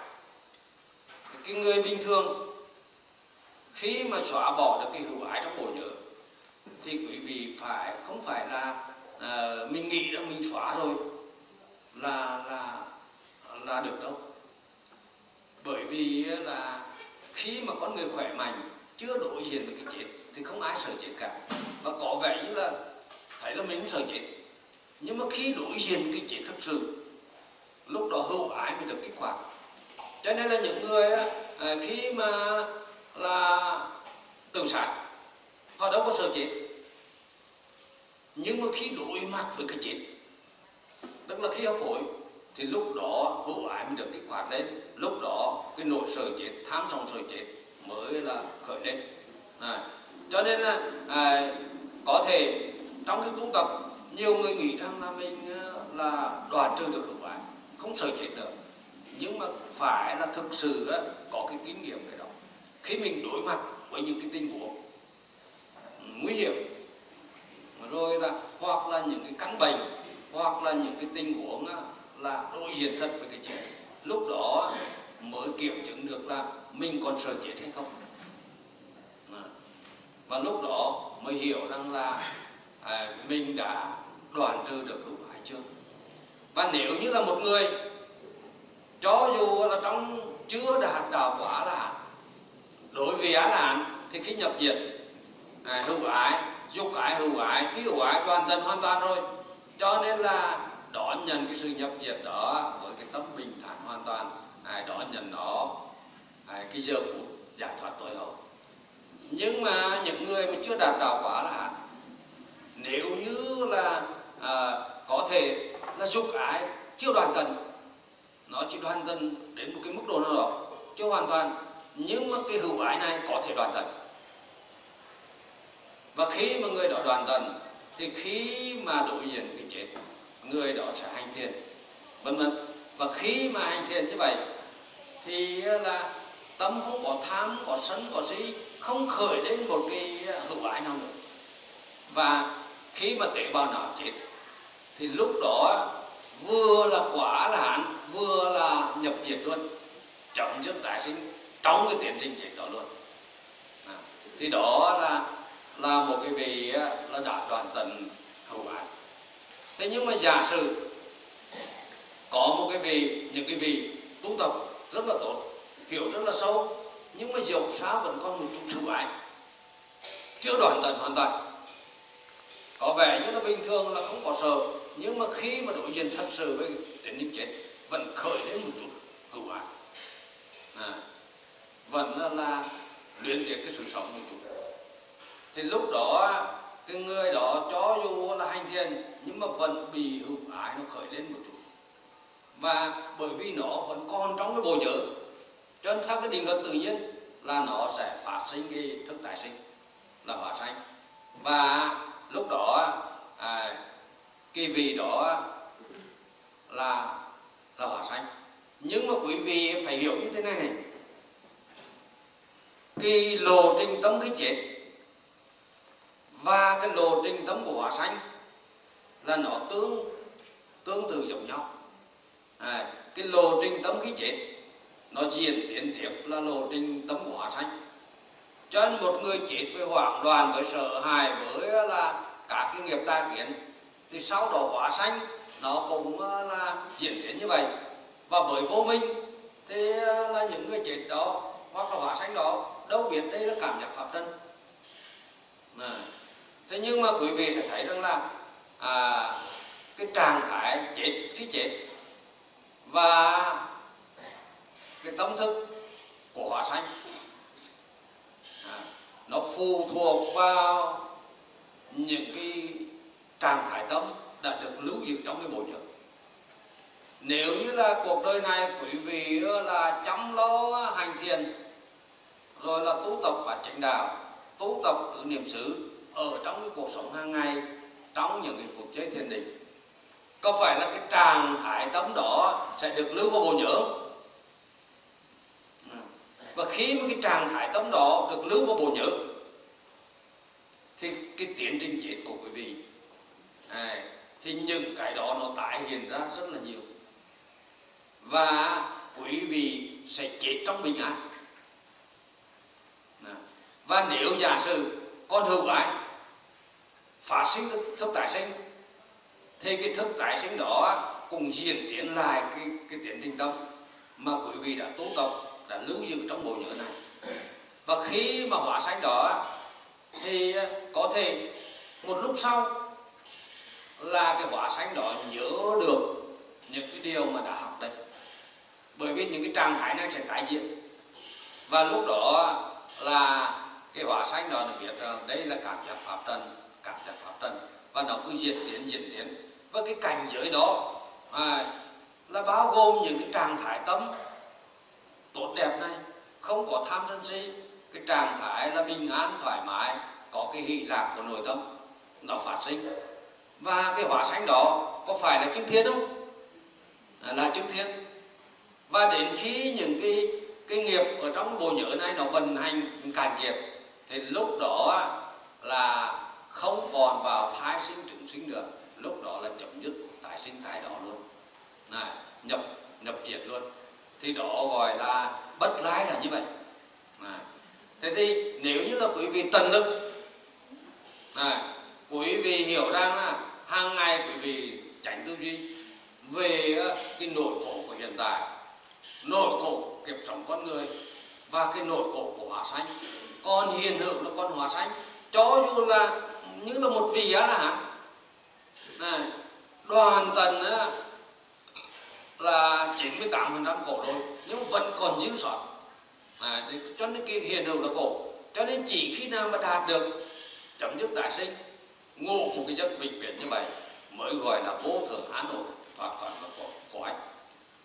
cái người bình thường khi mà xóa bỏ được cái hữu ái trong bộ nhớ thì quý vị phải không phải là à, mình nghĩ là mình xóa rồi là là là được đâu. Bởi vì là khi mà con người khỏe mạnh chưa đối diện với cái chết thì không ai sợ chết cả. Và có vẻ như là thấy là mình sợ chết. Nhưng mà khi đối diện cái chết thực sự, lúc đó hữu ái mới được kích hoạt. Cho nên là những người á à, khi mà là tự sát, họ đâu có sợ chết. Nhưng mà khi đối mặt với cái chết, tức là khi hấp hối, thì lúc đó hữu ái mới được kích hoạt lên. Lúc đó cái nỗi sợ chết, tham sống sợ chết mới là khởi lên cho nên là à, có thể trong cái tu tập nhiều người nghĩ rằng là mình ờ, là đoàn trừ được hữu ái không sợ chết được. Nhưng mà phải là thực sự ờ, có cái kinh nghiệm cái đó. Khi mình đối mặt với những cái tình huống nguy hiểm rồi là hoặc là những cái căn bệnh hoặc là những cái tình huống ờ, là đối diện thật với cái chết lúc đó mới kiểm chứng được là mình còn sợ chết hay không và lúc đó mới hiểu rằng là à, mình đã đoàn trừ được hữu hại chưa và nếu như là một người cho dù là trong chưa đạt đạo quả là đối với án hạn thì khi nhập diệt à, hữu ái dục ái hữu ái phi hữu ái toàn thân hoàn toàn rồi. Cho nên là đón nhận cái sự nhập diệt đó với cái tâm bình thản hoàn toàn à, đón nhận nó à, cái giờ phút giải thoát tối hậu nhưng mà những người mà chưa đạt đạo quả là hạn nếu như là à, có thể là dục ái chưa đoàn tận nó chỉ đoàn tận đến một cái mức độ nào đó chưa hoàn toàn nhưng mà cái hữu ái này có thể đoàn tận và khi mà người đó đoàn tận thì khi mà đối diện cái chết người đó sẽ hành thiền vân vân. Và khi mà hành thiền như vậy thì là tâm không có tham có sân có si không khởi lên một cái ờ, hữu ái nào nữa. Và khi mà tế bào não chết thì lúc đó vừa là quả là hạn vừa là nhập diệt luôn. Chấm dứt tái sinh trong cái tiến trình chết đó luôn. À, thì đó là là một cái vị ờ, là đã đoàn tận hậu ái. Thế nhưng mà giả sử có một cái vị những cái vị tu tập rất là tốt hiểu rất là sâu nhưng mà dầu sao vẫn còn một chút sự ái. Chưa đoàn tận hoàn toàn. Có vẻ như là bình thường là không có sợ nhưng mà khi mà đối diện thật sự với đến những chết vẫn khởi lên một chút hữu ái. À, vẫn là, là luyện tiếp cái sự sống một chút. Thì lúc đó cái người đó cho dù là hành thiền nhưng mà vẫn bị hữu ái nó khởi lên một chút. Và bởi vì nó vẫn còn trong cái bộ nhớ cho nên theo cái định luật tự nhiên là nó sẽ phát sinh cái thức tái sinh là hóa sanh. Và lúc đó à, cái vị đó là là hóa sanh. Nhưng mà quý vị phải hiểu như thế này này. Cái lộ trình tâm cái chết. Và cái lộ trình tâm của hóa sanh là nó tương tương tự giống nhau. À, cái lộ trình tâm cái chết nó diễn tiến tiếp là lộ trình tâm hóa sanh cho nên một người chết với hoảng loạn với sợ hãi với à, là các cái nghiệp tai kiến thì sau đó hóa sanh nó cũng à, là diễn tiến như vậy và với vô minh thì à, là những người chết đó hoặc là hóa sanh đó đâu biết đây là cảm nhận pháp thân à. thế nhưng mà quý vị sẽ thấy rằng là à, cái trạng thái chết khi chết và cái tâm thức của hóa sanh. À, nó phụ thuộc vào những cái trạng thái tâm đã được lưu giữ trong cái bộ nhớ. Nếu như là cuộc đời này quý vị là chăm lo hành thiền rồi là tu tập và chánh đạo tu tập tự niệm xứ ở trong cái cuộc sống hàng ngày trong những cái phút chế thiền định có phải là cái trạng thái tâm đó sẽ được lưu vào bộ nhớ và khi mà cái trạng thái tâm đó được lưu vào bộ nhớ thì cái tiến trình chết của quý vị à, thì những cái đó nó tái hiện ra rất là nhiều. Và quý vị sẽ chết trong bình an. Và nếu giả sử con hữu ái phát sinh thức, thức tái sinh thì cái thức tái sinh đó cũng diễn tiến lại cái cái tiến trình tâm mà quý vị đã tu tập đã lưu giữ trong bộ nhớ này. Và khi mà hóa sanh đó thì à, có thể một lúc sau là cái hóa sanh đó nhớ được những cái điều mà đã học đây. Bởi vì những cái trạng thái này sẽ tái diễn. Và lúc đó là cái hóa sanh đó nó biết rằng đây là cảm giác pháp trần cảm giác pháp trần. Và nó cứ diễn tiến diễn tiến. Và cái cảnh giới đó à, là bao gồm những cái trạng thái tâm tốt đẹp này không có tham sân si cái trạng thái là bình an thoải mái có cái hỷ lạc của nội tâm nó phát sinh. Và cái hóa sanh đó có phải là chữ thiên không? À, là chữ thiên. Và đến khi những cái cái nghiệp ở trong bộ nhớ này nó vận hành cạn kiệt thì lúc đó là không còn vào thai sinh trưởng sinh nữa. Lúc đó là chấm dứt tái sinh tái đó luôn. Này nhập nhập diệt luôn thì đó gọi là bất lái là như vậy. À. thế thì nếu như là quý vị tận lực à, quý vị hiểu rằng là hàng ngày quý vị tránh tư duy về ờ, cái nỗi khổ của hiện tại nỗi khổ kiếp sống con người và cái nỗi khổ của hóa sanh. Còn hiện hữu là con hóa sanh cho dù là như là một vị á là hẳn này đoàn tần á, là 98 phần trăm cổ rồi nhưng vẫn còn dư sót. À, cho nên cái hiện hữu là cổ, cho nên chỉ khi nào mà đạt được chấm dứt tái sinh ngộ một cái giấc vĩnh viễn như vậy mới gọi là vô thường án ổn thoát khỏi và có cõi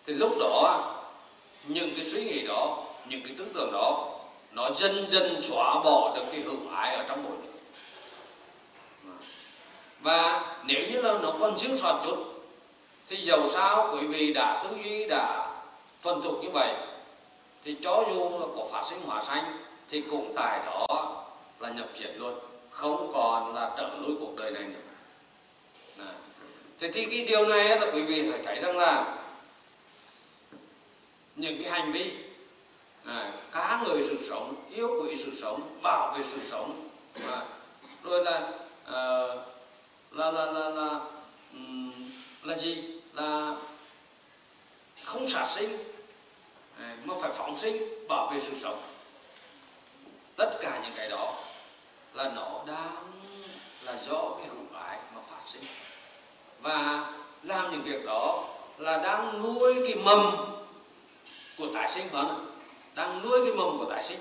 thì lúc đó những cái suy nghĩ đó những cái tư tưởng đó nó dần dần xóa bỏ được cái hữu ái ở trong mỗi người. Và nếu như là nó còn dư sót chút thì dầu sao? Quý vị đã tư duy đã thuần thục như vậy thì cho dù có phát sinh hóa sanh thì cũng tại đó là nhập diệt luôn không còn là trở lui cuộc đời này nữa. Đấy. thế thì cái điều này là quý vị phải thấy rằng là những cái hành vi à, cá người sự sống yêu quý sự sống bảo vệ sự sống à, rồi là à, là là là là um, là gì? Là không sát sinh à, mà phải phóng sinh bảo vệ sự sống. Tất cả những cái đó là nó đang là do cái hữu ái mà phát sinh. Và làm những việc đó là đang nuôi cái mầm của tái sinh phải không đang nuôi cái mầm của tái sinh.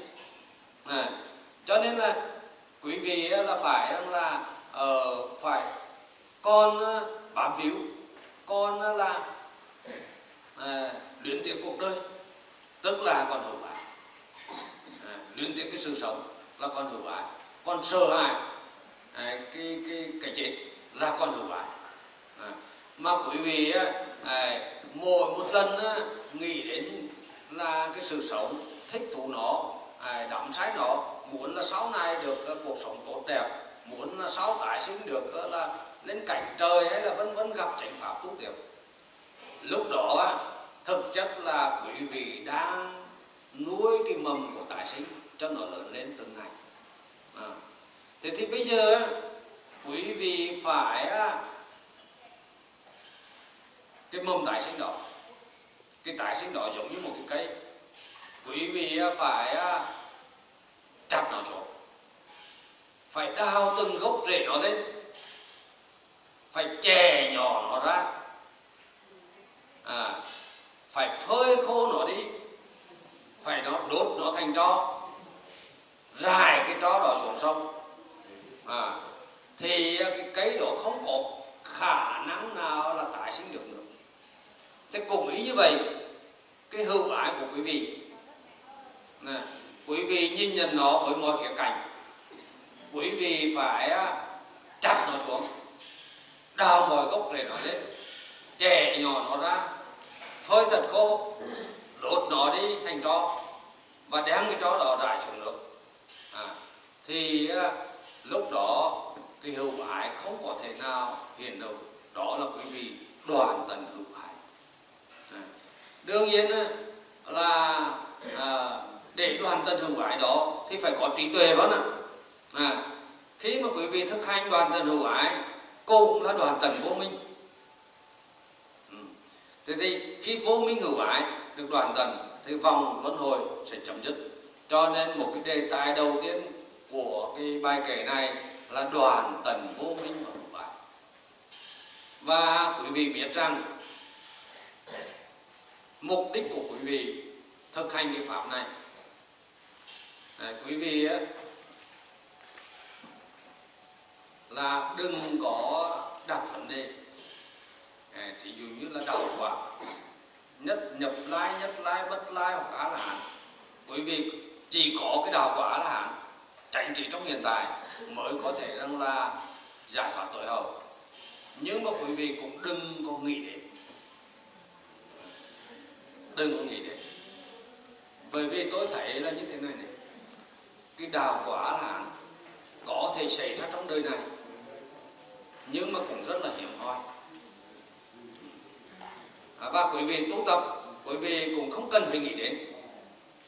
Này. cho nên là quý vị là phải là uh, phải con bám víu con à, là à, luyện tiếc cuộc đời tức là còn hữu ái à, luyện tiếc cái sự sống là con hữu ái con sợ hãi à, cái cái cái chết là con hữu ái à, mà quý vị à, mỗi một lần á, nghĩ đến là cái sự sống thích thú nó à, đắm say nó muốn là sau này được uh, cuộc sống tốt đẹp muốn là sau tái sinh được là lên cảnh trời hay là vân vân gặp chánh pháp tu tiếp lúc đó, thực chất là quý vị đang nuôi cái mầm của tài sinh cho nó lớn lên từng ngày. À. thế thì bây giờ, quý vị phải à, cái mầm tài sinh đó, cái tài sinh đó giống như một cái cây. Quý vị à, phải à, chặt nó xuống. Phải đào từng gốc rễ nó lên phải chè nhỏ nó ra. À, phải phơi khô nó đi. Phải nó đốt nó thành tro. Rải cái tro đó xuống sông. À, thì cái cây đó không có khả năng nào là tái sinh được nữa. Thế cùng ý như vậy cái hữu ái của quý vị. Nè, quý vị nhìn nhận nó với mọi khía cạnh. Quý vị phải à, chặt nó xuống đào mọi gốc rễ nó lên chẻ nhỏ nó ra phơi thật khô đốt nó đi thành tro và đem cái tro đó rải xuống nước. À, thì à, lúc đó cái hữu ái không có thể nào hiện được đó là quý vị đoàn tận hữu ái. À, đương nhiên là à, để đoàn tận hữu ái đó thì phải có trí tuệ vẫn ạ. À, khi mà quý vị thực hành đoàn tận hữu ái cô cũng là đoàn tần vô minh. Ừ. thế thì khi vô minh hữu ái được đoàn tần thì vòng luân hồi sẽ chấm dứt. Cho nên một cái đề tài đầu tiên của cái bài kể này là đoàn tần vô minh và hữu ái và quý vị biết rằng mục đích của quý vị thực hành cái pháp này. À, quý vị á, là đừng có đặt vấn đề. Thí dụ như là đạo quả, nhất nhập lai, nhất lai, bất lai hoặc á là hạn. Quý vị chỉ có cái đạo quả là hạn, tránh trị trong hiện tại mới có thể rằng là giải thoát tội hậu. Nhưng mà quý vị cũng đừng có nghĩ đến. Đừng có nghĩ đến. Bởi vì tôi thấy là như thế này này. Cái đào quả là có thể xảy ra trong đời này nhưng mà cũng rất là hiếm hoi. À, và quý vị tu tập quý vị cũng không cần phải nghĩ đến.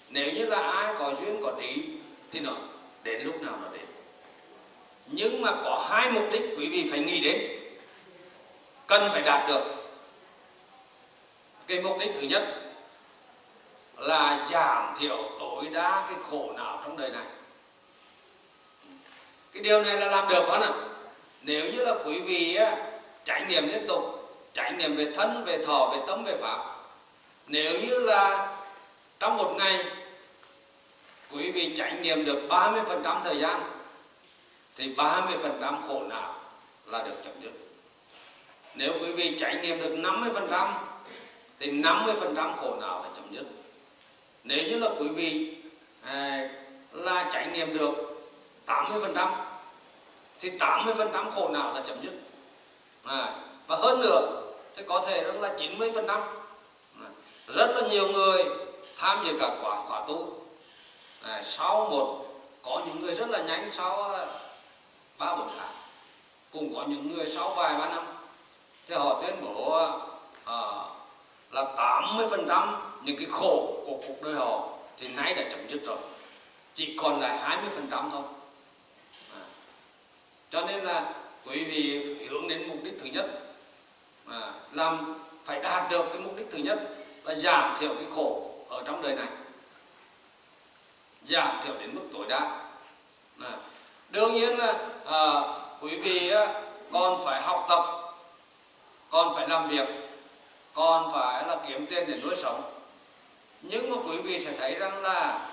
Nếu như là ai có duyên có trí thì nó đến lúc nào nó đến. Nhưng mà có hai mục đích quý vị phải nghĩ đến cần phải đạt được. Cái mục đích thứ nhất là giảm thiểu tối đa cái khổ não trong đời này. Cái điều này là làm được không nào? Nếu như là quý vị á, trải nghiệm liên tục trải nghiệm về thân về thọ về tâm về pháp. Nếu như là trong một ngày quý vị trải nghiệm được 30% thời gian thì 30% khổ não là được chấm dứt. Nếu quý vị trải nghiệm được 50% thì 50% khổ não là chấm dứt. Nếu như là quý vị à, là trải nghiệm được 80% thì 80% khổ não là chấm dứt. À, và hơn nữa thì có thể là 90% à, rất là nhiều người tham dự các quả khóa tu. À, sau một có những người rất là nhanh sau ba bốn tháng. Cũng có những người sau vài ba năm. Thì họ tuyên bố à, là 80% những cái khổ của cuộc đời họ thì nay đã chấm dứt rồi. Chỉ còn lại 20% thôi cho nên là quý vị hướng đến mục đích thứ nhất à, làm phải đạt được cái mục đích thứ nhất là giảm thiểu cái khổ ở trong đời này. Giảm thiểu đến mức tối đa. À. đương nhiên là à, quý vị còn phải học tập còn phải làm việc còn phải là kiếm tiền để nuôi sống. Nhưng mà quý vị sẽ thấy rằng là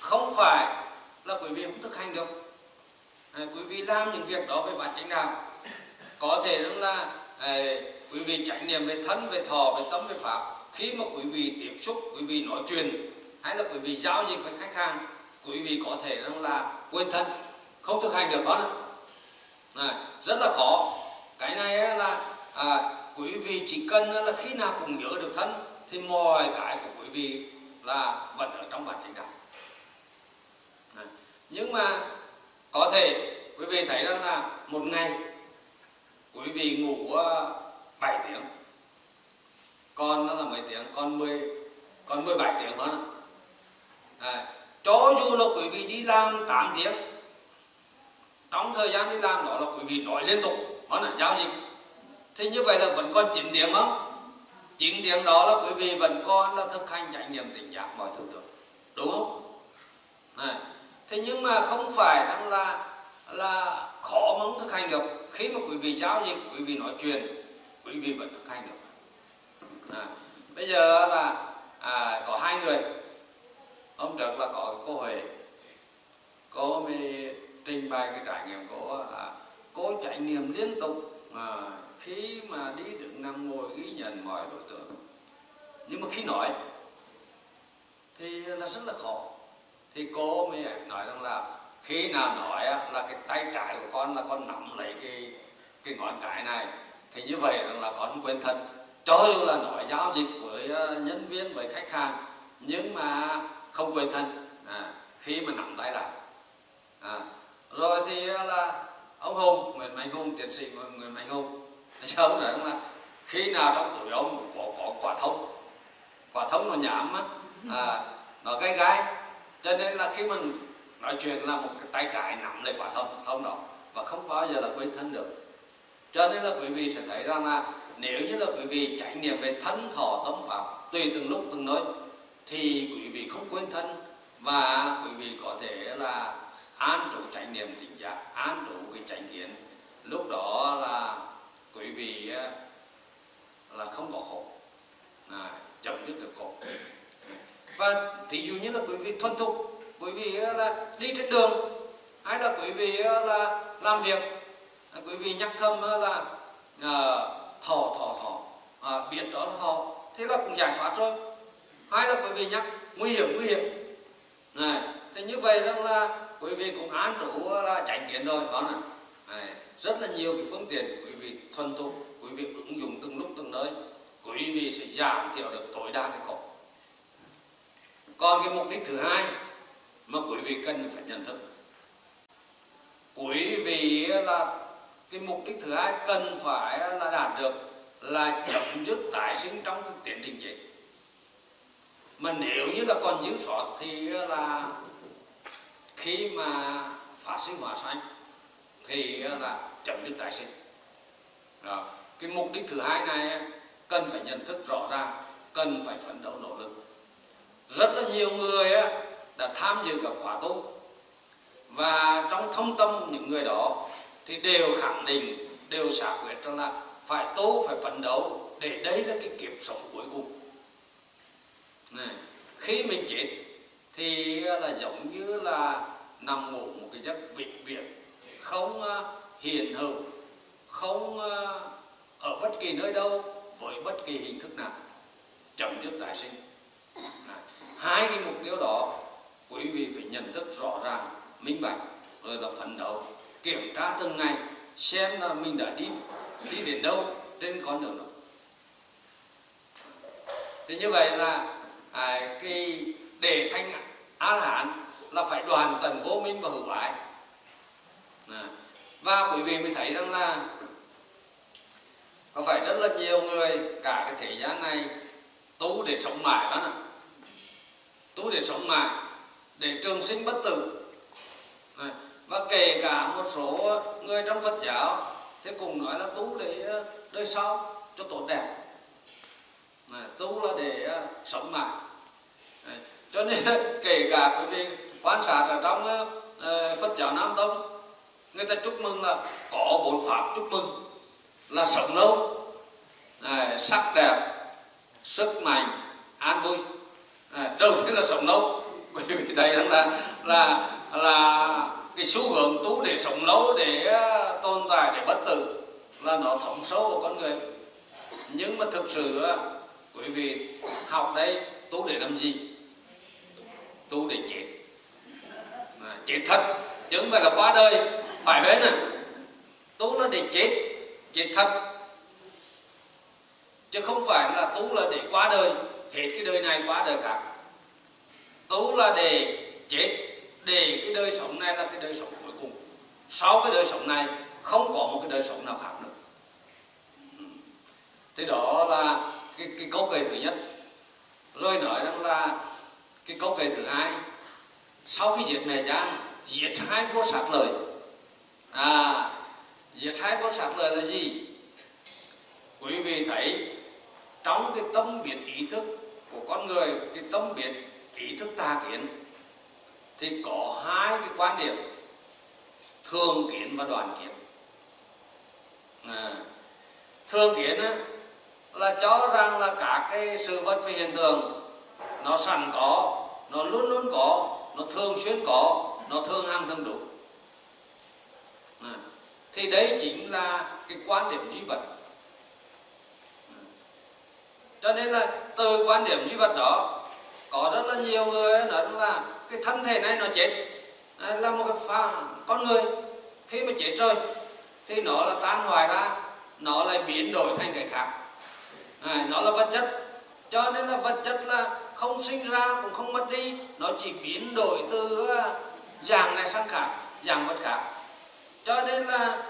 không phải là quý vị không thực hành được à, quý vị làm những việc đó về bản chánh đạo. Có thể rằng là à, quý vị trải nghiệm về thân về thọ về tâm về pháp. Khi mà quý vị tiếp xúc quý vị nói chuyện hay là quý vị giao dịch với khách hàng quý vị có thể rằng là quên thân không thực hành được đó. À, rất là khó. Cái này là à, quý vị chỉ cần là khi nào cũng nhớ được thân thì mọi cái của quý vị là vẫn ở trong bản chánh đạo. À, nhưng mà có thể quý vị thấy rằng là một ngày quý vị ngủ ờ, 7 tiếng. Còn nó là mấy tiếng? Còn 10 còn 17 tiếng hơn à, cho dù là quý vị đi làm 8 tiếng trong thời gian đi làm đó là quý vị nói liên tục đó là giao dịch. Thế như vậy là vẫn còn 9 tiếng không? 9 tiếng đó là quý vị vẫn còn là thực hành trải nghiệm tỉnh giác mọi thứ được. Đúng không? À, thế nhưng mà không phải rằng là là khó mà không thực hành được. Khi mà quý vị giao dịch quý vị nói chuyện quý vị vẫn thực hành được. À, bây giờ là à, có hai người. Ông Trực là có cô huệ. Cô mới trình bày cái trải nghiệm của à, cô trải nghiệm liên tục à, khi mà đi đứng nằm ngồi ghi nhận mọi đối tượng. Nhưng mà khi nói thì là rất là khó thì cô mới nói rằng là khi nào nói là cái tay trái của con là con nắm lấy cái cái ngón cái này. Thì như vậy là con quên thân. Cho dù là nói giao dịch với ờ, nhân viên với khách hàng nhưng mà không quên thân. À, khi mà nắm tay lại. À, rồi thì ờ, là ông hùng nguyễn mạnh hùng tiến sĩ nguyễn mạnh hùng sao ông nói là khi nào trong túi ông có, có quả thông quả thông nó nhảm á à, nó gai gai cho nên là khi mình nói chuyện là một cái tay trái nắm lấy quả thông thông đó và không bao giờ là quên thân được. Cho nên là quý vị sẽ thấy rằng là nếu như là quý vị trải nghiệm về thân thọ tâm pháp tùy từng lúc từng nơi thì quý vị không quên thân và quý vị có thể là an trụ trải nghiệm tỉnh giác an trụ cái trải nghiệm. Lúc đó là quý vị à, là không có khổ. À, chấm dứt được khổ và thí dụ như là quý vị thuần thục quý vị à, là đi trên đường hay là quý vị à, là làm việc à, quý vị nhắc thầm là à, thọ thọ thọ à, biết đó là thọ thế là cũng giải thoát rồi hay là quý vị nhắc nguy hiểm nguy hiểm này thì như vậy rằng là quý vị cũng án trụ là tránh kiến rồi đó này. này rất là nhiều cái phương tiện quý vị thuần thục quý vị ứng dụng từng lúc từng nơi quý vị sẽ giảm thiểu được tối đa cái khổ còn cái mục đích thứ hai mà quý vị cần phải nhận thức. Quý vị là, cái mục đích thứ hai cần phải là đạt được là chấm dứt tái sinh trong tiến trình chết mà nếu như là còn dư sót thì là khi mà phát sinh hóa sanh thì là chấm dứt tái sinh. Đó. cái mục đích thứ hai này cần phải nhận thức rõ ràng, cần phải phấn đấu nỗ lực rất là nhiều người đã tham dự các khóa tu. Và trong thông tâm những người đó thì đều khẳng định đều xác quyết rằng là phải tu phải phấn đấu để đấy là cái kiếp sống cuối cùng. Này, khi mình chết thì là giống như là nằm ngủ một cái giấc vĩnh viễn không à, hiền hữu không à, ở bất kỳ nơi đâu với bất kỳ hình thức nào chấm dứt tái sinh hai cái mục tiêu đó quý vị phải nhận thức rõ ràng minh bạch rồi là phấn đấu kiểm tra từng ngày xem là mình đã đi đi đến đâu trên con đường đó. Thì như vậy là à, cái để thanh a la hán là phải đoàn tận vô minh và hữu ái. À, và quý vị mới thấy rằng là có phải rất là nhiều người cả cái thế gian này tu để sống mãi đó nè tu để sống mãi, để trường sinh bất tử. Và kể cả một số người trong Phật giáo, thì cùng nói là tu để ờ, đời sau cho tốt đẹp. Tu là để ờ, sống mãi. Cho nên kể cả quý vị quan sát ở trong ờ, Phật giáo Nam Tông, người ta chúc mừng là có bốn pháp chúc mừng, là sống lâu. Sắc đẹp, sức mạnh, an vui à, đầu tiên là sống lâu. Bởi vị thấy rằng là là là cái xu hướng tu để sống lâu để à, tồn tại để bất tử là nó thấm sâu vào con người. Nhưng mà thực sự à, quý vị học đây tu để làm gì? Tu để chết. À, chết thật chứ không phải là qua đời phải đấy nè tu là để chết chết thật. Chứ không phải là tu là để qua đời hết cái đời này qua đời khác tu là để chết. Để cái đời sống này là cái đời sống cuối cùng. Sau cái đời sống này không có một cái đời sống nào khác nữa. Thế đó là cái, cái câu kệ thứ nhất. Rồi nói rằng là cái câu kệ thứ hai sau khi giết mẹ cha giết hai vua sạc lời à giết hai vua sạc lời là gì? Quý vị thấy trong cái tâm biệt ý thức của con người cái tâm biệt ý thức tà kiến thì có hai cái quan điểm thường kiến và đoàn kiến. À, thường kiến á, là cho rằng là các cái sự vật về hiện tượng nó sẵn có nó luôn luôn có nó thường xuyên có nó thường hàng thường đủ. À, thì đấy chính là cái quan điểm duy vật cho nên là từ quan điểm duy vật đó có rất là nhiều người nói là cái thân thể này nó chết à, là một cái pha, con người. Khi mà chết rồi thì nó là tan hoại ra nó lại biến đổi thành cái khác. À, nó là vật chất. Cho nên là vật chất là không sinh ra cũng không mất đi nó chỉ biến đổi từ à, dạng này sang khác dạng vật khác. Cho nên là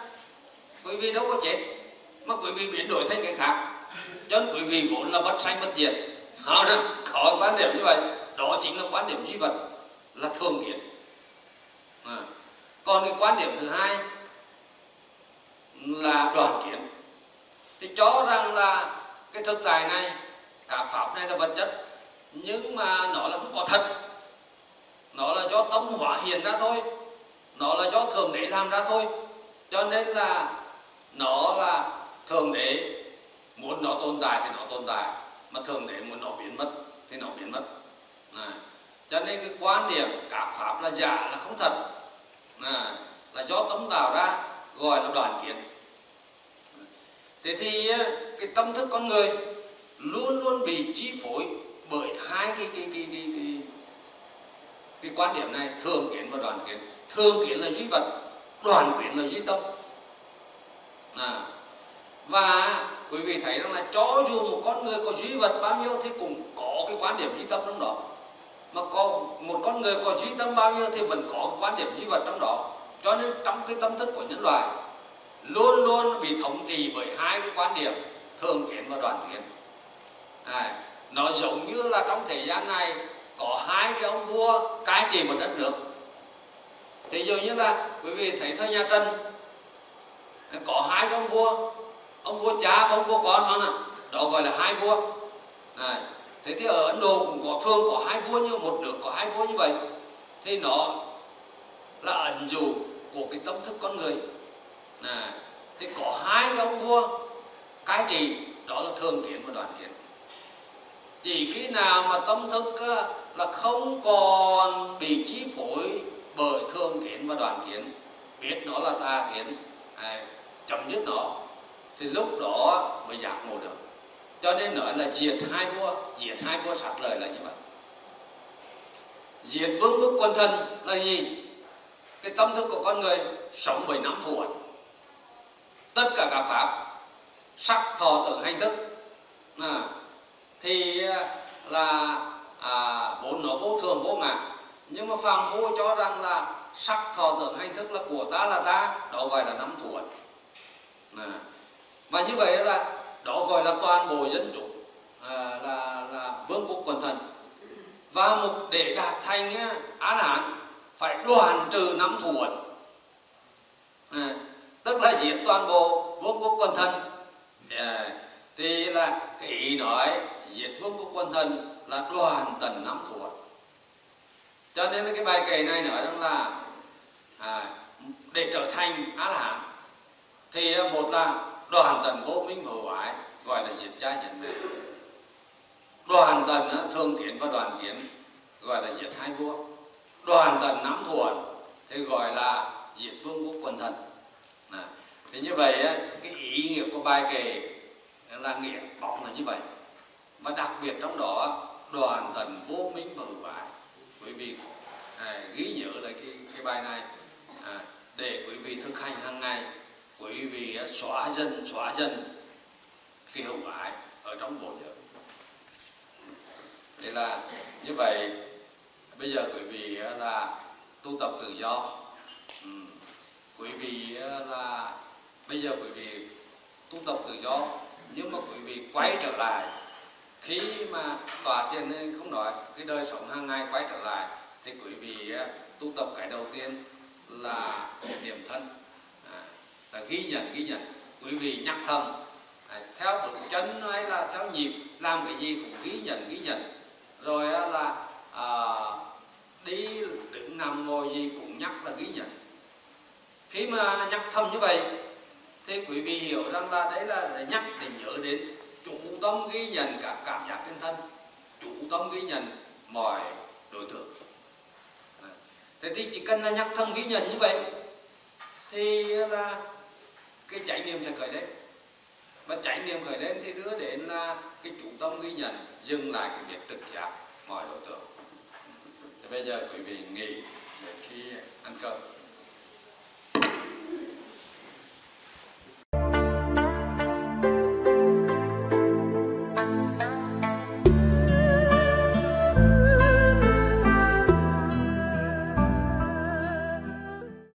quý vị đâu có chết mà quý vị biến đổi thành cái khác cho nên quý vị vốn là bất sanh bất diệt. Đó, đó có quan điểm như vậy. Đó chính là quan điểm duy vật là thường kiến. À. còn cái quan điểm thứ hai là đoàn kiến. Thì cho rằng là cái thực tại này cả pháp này là vật chất nhưng mà nó là không có thật. Nó là do tâm hóa hiện ra thôi. Nó là do thường đế làm ra thôi. Cho nên là nó là thường đế muốn nó tồn tại thì nó tồn tại mà thường để muốn nó biến mất thì nó biến mất à. cho nên cái quan điểm các pháp là giả là không thật à. là do tâm tạo ra gọi là đoàn kiến thế thì cái tâm thức con người luôn luôn bị chi phối bởi hai cái cái cái cái, cái, cái quan điểm này thường kiến và đoàn kiến thường kiến là duy vật đoàn kiến là duy tâm à. và quý vị thấy rằng là cho dù một con người có duy vật bao nhiêu thì cũng có cái quan điểm duy tâm trong đó. Mà có một con người có duy tâm bao nhiêu thì vẫn có quan điểm duy vật trong đó. Cho nên trong cái tâm thức của nhân loại luôn luôn bị thống trị bởi hai cái quan điểm thường kiến và đoàn kiến. À, nó giống như là trong thời gian này có hai cái ông vua cai trị một đất nước. Thì dường như là quý vị thấy thời nhà Trần có hai cái ông vua ông vua cha và ông vua con mà nè. Đó gọi là hai vua. Này thế thì ở Ấn Độ cũng có thường có hai vua như một nước có hai vua như vậy. Thì nó là ẩn dụ của cái tâm thức con người. Này thì có hai cái ông vua cai trị. Đó là thường kiến và đoàn kiến. Chỉ khi nào mà tâm thức à, là không còn bị chi phối bởi thường kiến và đoàn kiến, biết nó là tà kiến à, chấm dứt nó thì lúc đó mới giác ngộ được. Cho nên nói là diệt hai vua diệt hai vua sạc lời là như vậy. Diệt vương quốc quân thân là gì? Cái tâm thức của con người sống bởi năm thủ tất cả các pháp sắc thọ tưởng hành thức. À, thì à, là à, vốn nó vô thường vô ngã nhưng mà phàm phu cho rằng là sắc thọ tưởng hành thức là của ta là ta đó gọi là năm thủ à, và như vậy là đó gọi là toàn bộ dân chủ à, là là vương quốc quần thần. Và mục để đạt thành án hạn phải đoàn trừ năm thủ à, tức là giết toàn bộ vương quốc quần thần. À, thì là cái ý nói diệt vương quốc quân thần là đoàn tần năm thủ cho nên cái bài kệ này nói rằng là à, để trở thành á la hán thì à, một là đoàn tần vô minh hữu ái gọi là diệt cha nhận mẹ. Đoàn tần thương thiện và đoàn kiến gọi là diệt hai vua. Đoàn tần nắm thuần thì gọi là diệt vương quốc quần thần. À, thì như vậy cái ý nghĩa của bài kệ là nghĩa bóng là như vậy. Mà đặc biệt trong đó đoàn tần vô minh và hữu ái quý vị à, ghi nhớ lại cái, cái bài này à, để quý vị thực hành hàng ngày quý vị xóa dần xóa dần cái hậu ái ở trong bộ giới thế là như vậy, bây giờ quý vị là tu tập tự do ừ. quý vị là bây giờ quý vị tu tập tự do, nhưng mà quý vị quay trở lại, khi mà tòa thiền không nói cái đời sống hàng ngày quay trở lại, thì quý vị tu tập cái đầu tiên là niệm thân là ghi nhận ghi nhận. Quý vị nhắc thầm à, theo bước chân hay là theo nhịp làm cái gì cũng ghi nhận ghi nhận. Rồi là à, đi đứng nằm ngồi gì cũng nhắc là ghi nhận. Khi mà nhắc thầm như vậy thì quý vị hiểu rằng là đấy là để nhắc để nhớ đến chủ tâm ghi nhận các cảm giác trên thân chủ tâm ghi nhận mọi đối tượng. À, thế thì chỉ cần là nhắc thầm ghi nhận như vậy thì là cái chánh niệm sẽ khởi đến. Và chánh niệm khởi đến thì đưa đến là cái chủ tâm ghi nhận, dừng lại cái việc trực giác mọi đối tượng. Thì bây giờ quý vị nghỉ để khi ăn cơm.